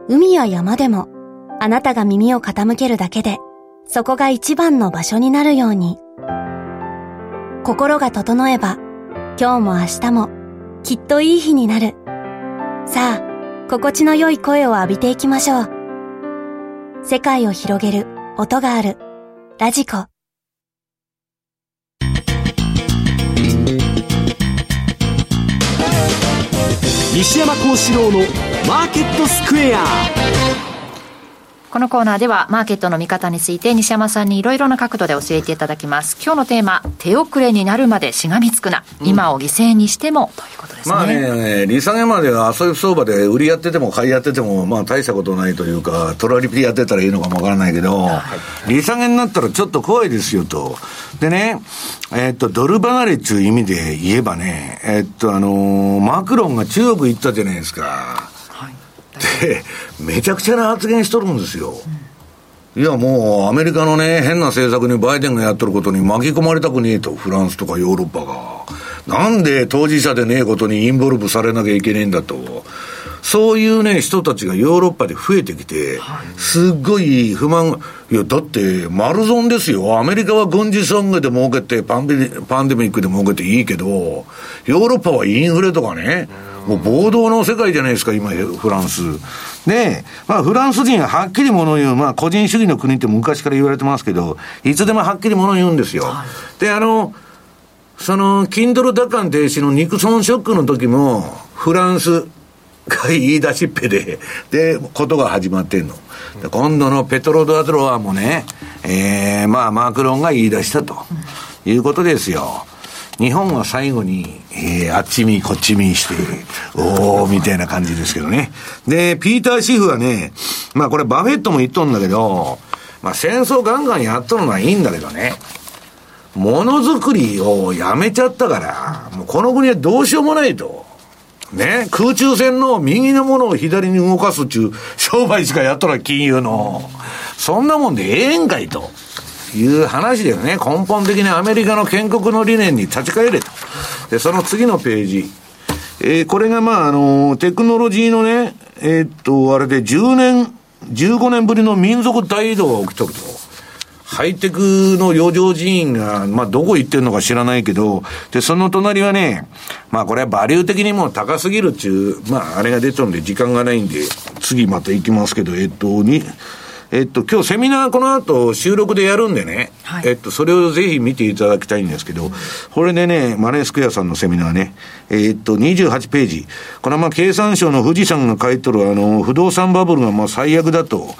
海や山でも、あなたが耳を傾けるだけで、そこが一番の場所になるように。心が整えば、今日も明日も、きっといい日になる。さあ、心地の良い声を浴びていきましょう。世界を広げる音がある。ラジコ。西山幸四郎のマーケットスクエアこのコーナーではマーケットの見方について西山さんにいろいろな角度で教えていただきます。今日のテーマ、手遅れになるまでしがみつくな。今を犠牲にしても、ということですね。まあね、利下げまでは遊び相場で売りやってても買いやってても、まあ大したことないというか、トラリピやってたらいいのかもわからないけど、はい、利下げになったらちょっと怖いですよと。でね、えー、っと、ドル離れっていう意味で言えばね、えー、っと、あのー、マクロンが中国行ったじゃないですか。で、めちゃくちゃな発言しとるんですよ。いや、もう、アメリカのね、変な政策にバイデンがやっとることに巻き込まれたくねえと、フランスとかヨーロッパが。なんで当事者でねえことにインボルブされなきゃいけねえんだと。そういうね、人たちがヨーロッパで増えてきて、すっごい不満、いや、だって、丸損ですよ。アメリカは軍事損害で儲けて、パンデパンデミックで儲けていいけど、ヨーロッパはインフレとかね、もう暴動の世界じゃないですか、今、フランス。で、まあ、フランス人ははっきり物言う、まあ、個人主義の国って昔から言われてますけど、いつでもはっきり物言うんですよ。で、あの、その、キンドル打艦停止のニクソンショックの時も、フランスが言い出しっぺで、で、ことが始まってんの。今度のペトロドアドロワーもね、えー、まあ、マクロンが言い出したということですよ。日本は最後に、えー、あっち見、こっち見して、おー、みたいな感じですけどね。で、ピーター・シフはね、まあこれバフェットも言っとんだけど、まあ戦争ガンガンやっとるのはいいんだけどね。ものづくりをやめちゃったから、もうこの国はどうしようもないと。ね、空中戦の右のものを左に動かすっちゅう商売しかやっとら金融の。そんなもんでええんかいと。いう話でね、根本的にアメリカの建国の理念に立ち返れと。で、その次のページ。えー、これがまあ、あの、テクノロジーのね、えー、っと、あれで10年、15年ぶりの民族大移動が起きとると。ハイテクの余剰人員が、まあ、どこ行ってんのか知らないけど、で、その隣はね、まあ、これはバリュー的にも高すぎるっちゅう、まあ、あれが出てるんで時間がないんで、次また行きますけど、えっと、に、えっと、今日セミナーこの後収録でやるんでね、はい、えっと、それをぜひ見ていただきたいんですけど、これでね、マネースクエアさんのセミナーね、えっと、28ページ。これはまあ経産省の富士山が書いとるあの、不動産バブルがまあ最悪だと。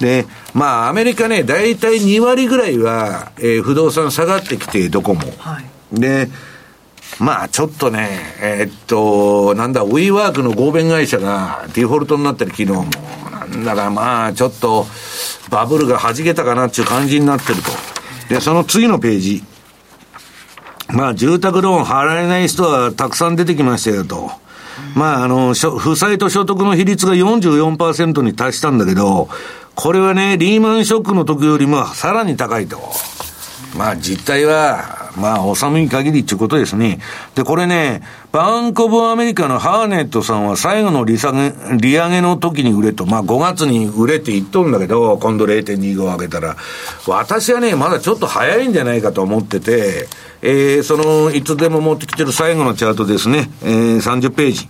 で、まあ、アメリカね、大体2割ぐらいは、えー、不動産下がってきて、どこも。はい、で、まあ、ちょっとね、えー、っと、なんだ、ウィーワークの合弁会社がデフォルトになったり、昨日も。なんだかまあ、ちょっと、バブルが弾けたかなっていう感じになってると。で、その次のページ。まあ、住宅ローン払えない人はたくさん出てきましたよと。まあ、あの、負債と所得の比率が44%に達したんだけど、これはね、リーマンショックの時よりもさらに高いと。まあ実態は、まあ、収め限りっていうことですね。で、これね、バンコブアメリカのハーネットさんは最後の利下げ、利上げの時に売れと、まあ5月に売れって言っとるんだけど、今度0.25上げたら、私はね、まだちょっと早いんじゃないかと思ってて、えー、その、いつでも持ってきてる最後のチャートですね、えー、30ページ。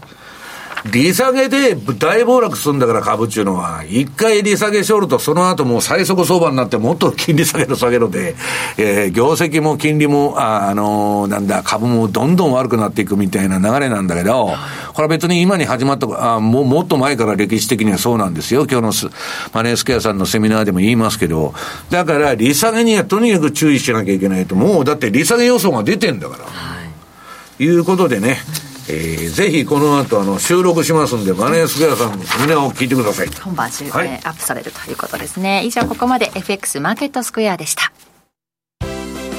利下げで大暴落するんだから株っていうのは、一回利下げしおると、その後もう最速相場になって、もっと金利下げる下げるで、えー、業績も金利も、あ、あのー、なんだ、株もどんどん悪くなっていくみたいな流れなんだけど、これは別に今に始まった、あももっと前から歴史的にはそうなんですよ。今日のマネースケアさんのセミナーでも言いますけど、だから利下げにはとにかく注意しなきゃいけないと、もうだって利下げ予想が出てんだから。はい、いうことでね、えー、ぜひこの後あの収録しますんでマネースクエアさんのセミナーを聞いてください。本番中で、はい、アップされるということですね。以上ここまで FX マーケットスクエアでした。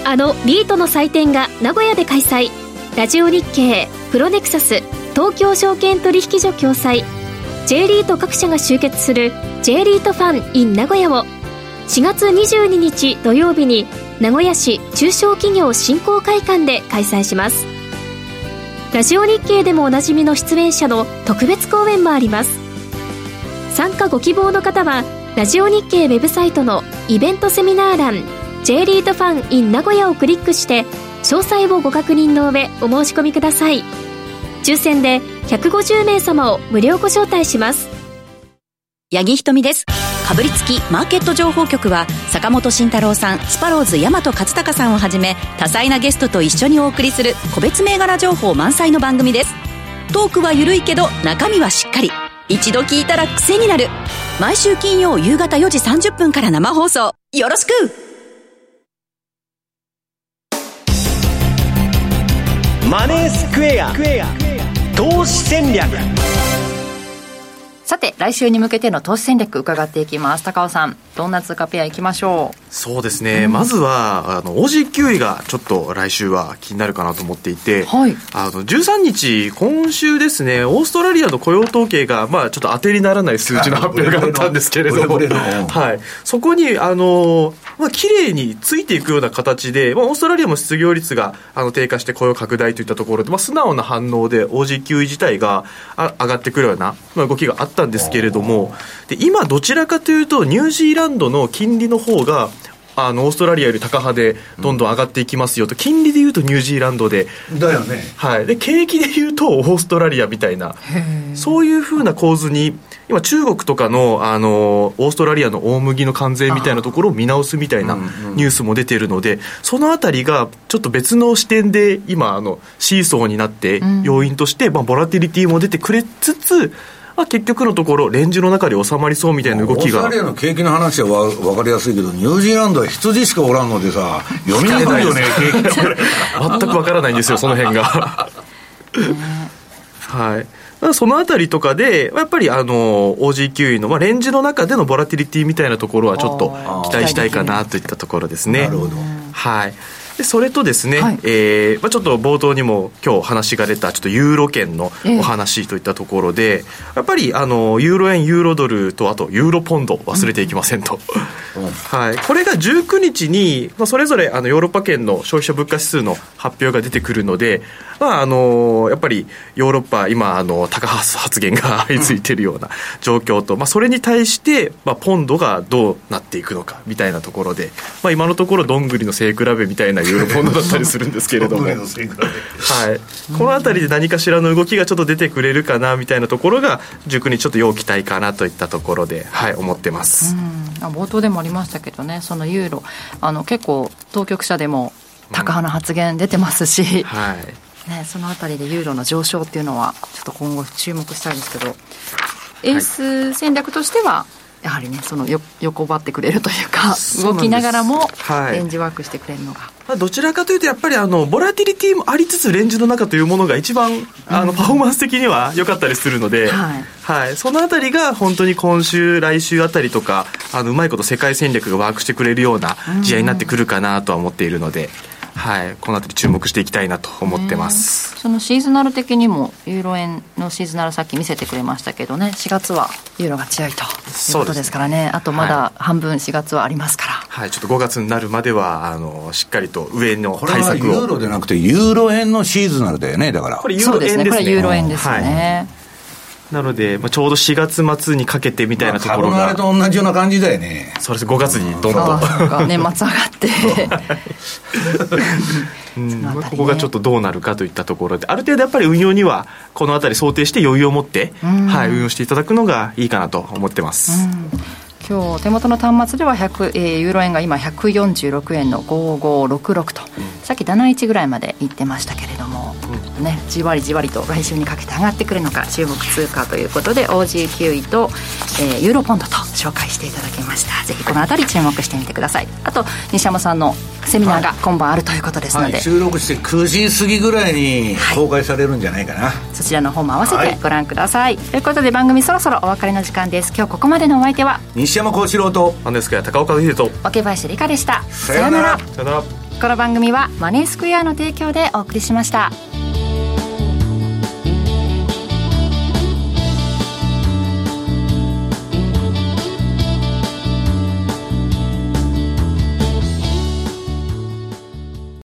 あのリートの祭典が名古屋で開催。ラジオ日経プロネクサス東京証券取引所共催。J リート各社が集結する J リートファン in 名古屋を。4月22日土曜日に名古屋市中小企業振興会館で開催しますラジオ日経でもおなじみの出演者の特別講演もあります。参加ご希望の方はラジオ日経ウェブサイトのイベントセミナー欄 J リートファン in 名古屋をクリックして詳細をご確認の上お申し込みください。抽選で150名様を無料ご招待します。八木ひとみです。かぶりつきマーケット情報局は坂本慎太郎さんスパローズ大和勝孝さんをはじめ多彩なゲストと一緒にお送りする個別銘柄情報満載の番組です。トークは緩いけど中身はしっかり。一度聞いたら癖になる毎週金曜夕方4時30分から生放送。よろしく!マネースクエア。投資戦略。さて、来週に向けての投資戦略伺っていきます。高尾さん、どんな通貨ペアいきましょう？そうですね、うん、まずは、あの、OG9 位がちょっと来週は気になるかなと思っていて、はい、あの、13日、今週ですね、オーストラリアの雇用統計が、まあ、ちょっと当てにならない数字の発表があったんですけれども、はい。そこに、あの、まあ、綺麗についていくような形で、まあ、オーストラリアも失業率があの低下して雇用拡大といったところで、まあ、素直な反応で OG9 位自体があ上がってくるような、まあ、動きがあったんですけれども、で今、どちらかというと、ニュージーランドの金利の方が、あのオーストラリアより高派でどんどん上がっていきますよと、金利でいうとニュージーランドで。だよね、はい、で景気でいうとオーストラリアみたいな。そういうふうな構図に今中国とかのあのオーストラリアの大麦の関税みたいなところを見直すみたいなニュースも出ているので、そのあたりがちょっと別の視点で今あのシーソーになって要因として、まあ、ボラティリティも出てくれつつまあ、結局のところ、レンジの中で収まりそうみたいな動きが。オーストラリアの景気の話はわ分かりやすいけど、ニュージーランドは羊しかおらんのでさ、読みにくいよね、景気 <laughs> 全く分からないんですよ、その辺が。はい。そのあたりとかで、やっぱりあの OG9 位の、まあ、レンジの中でのボラティリティみたいなところはちょっと期待したいかなといったところですね。なるほど。はい。でそれとですね、はい、えー、まあ、ちょっと冒頭にも今日話が出たちょっとユーロ圏のお話といったところで、えー、やっぱりあのユーロ円ユーロドルとあとユーロポンド忘れていきませんと、うん、はい、これが19日に、まあ、それぞれあのヨーロッパ圏の消費者物価指数の発表が出てくるので、まあ、あのやっぱりヨーロッパ今あの高発発言が相次いているような状況と、まあ、それに対して、まあ、ポンドがどうなっていくのかみたいなところで、まあ、今のところどんぐりの背比べみたいなユーロポンドだったりするんですけれども。はい、この辺りで何かしらの動きがちょっと出てくれるかなみたいなところが塾にちょっと要期待かなといったところで、はい、思ってます、冒頭でもありましたけどねそのユーロ。あの結構当局者でも高派な発言出てますし、うん、はい。ね、その辺りでユーロの上昇っていうのはちょっと今後注目したいですけど。エース戦略としては、やはりねそのよ横ばってくれるというか動きながらもレンジワークしてくれるのが、はい、どちらかというとやっぱりあのボラティリティもありつつレンジの中というものが一番あのパフォーマンス的には良かったりするので、はい、はい、そのあたりが本当に今週来週あたりとかあのうまいこと世界戦略がワークしてくれるような試合になってくるかなとは思っているので。はい、この辺り注目していきたいなと思ってます、そのシーズナル的にもユーロ円のシーズナルさっき見せてくれましたけどね4月はユーロが強いということですからね。あとまだ半分4月はありますから、はい、はい、ちょっと5月になるまではあのしっかりと上の対策を。これはユーロでなくてユーロ円のシーズナルだよねだから。これユーロ円ですね。これユーロ円ですよね、はいなので、まあ、ちょうど4月末にかけてみたいなところが、まあ、株と同じような感じだよね。そうです。5月にどんどん。年末上がって。<laughs> うん。まあ、ここがちょっとどうなるかといったところである程度やっぱり運用にはこの辺り想定して余裕を持って、はい、運用していただくのがいいかなと思ってます。今日手元の端末では100、えー、ユーロ円が今146円の5566と、うん、さっき71ぐらいまでいってましたけれども、うん、ね、じわりじわりと来週にかけて上がってくるのか注目通貨ということで OG9 位と、えー、ユーロポンドと紹介していただきました。ぜひこの辺り注目してみてください。あと西山さんのセミナーが今晩あるということですので、はい。はい、収録して9時過ぎぐらいに公開されるんじゃないかな、はい、そちらの方も合わせてご覧ください、ということで番組そろそろお別れの時間です。今日ここまでのお相手は西山幸四郎と何ですか高岡秀と。桶林理香でした。さようなら。さよなら。この番組はマネースクエアの提供でお送りしました。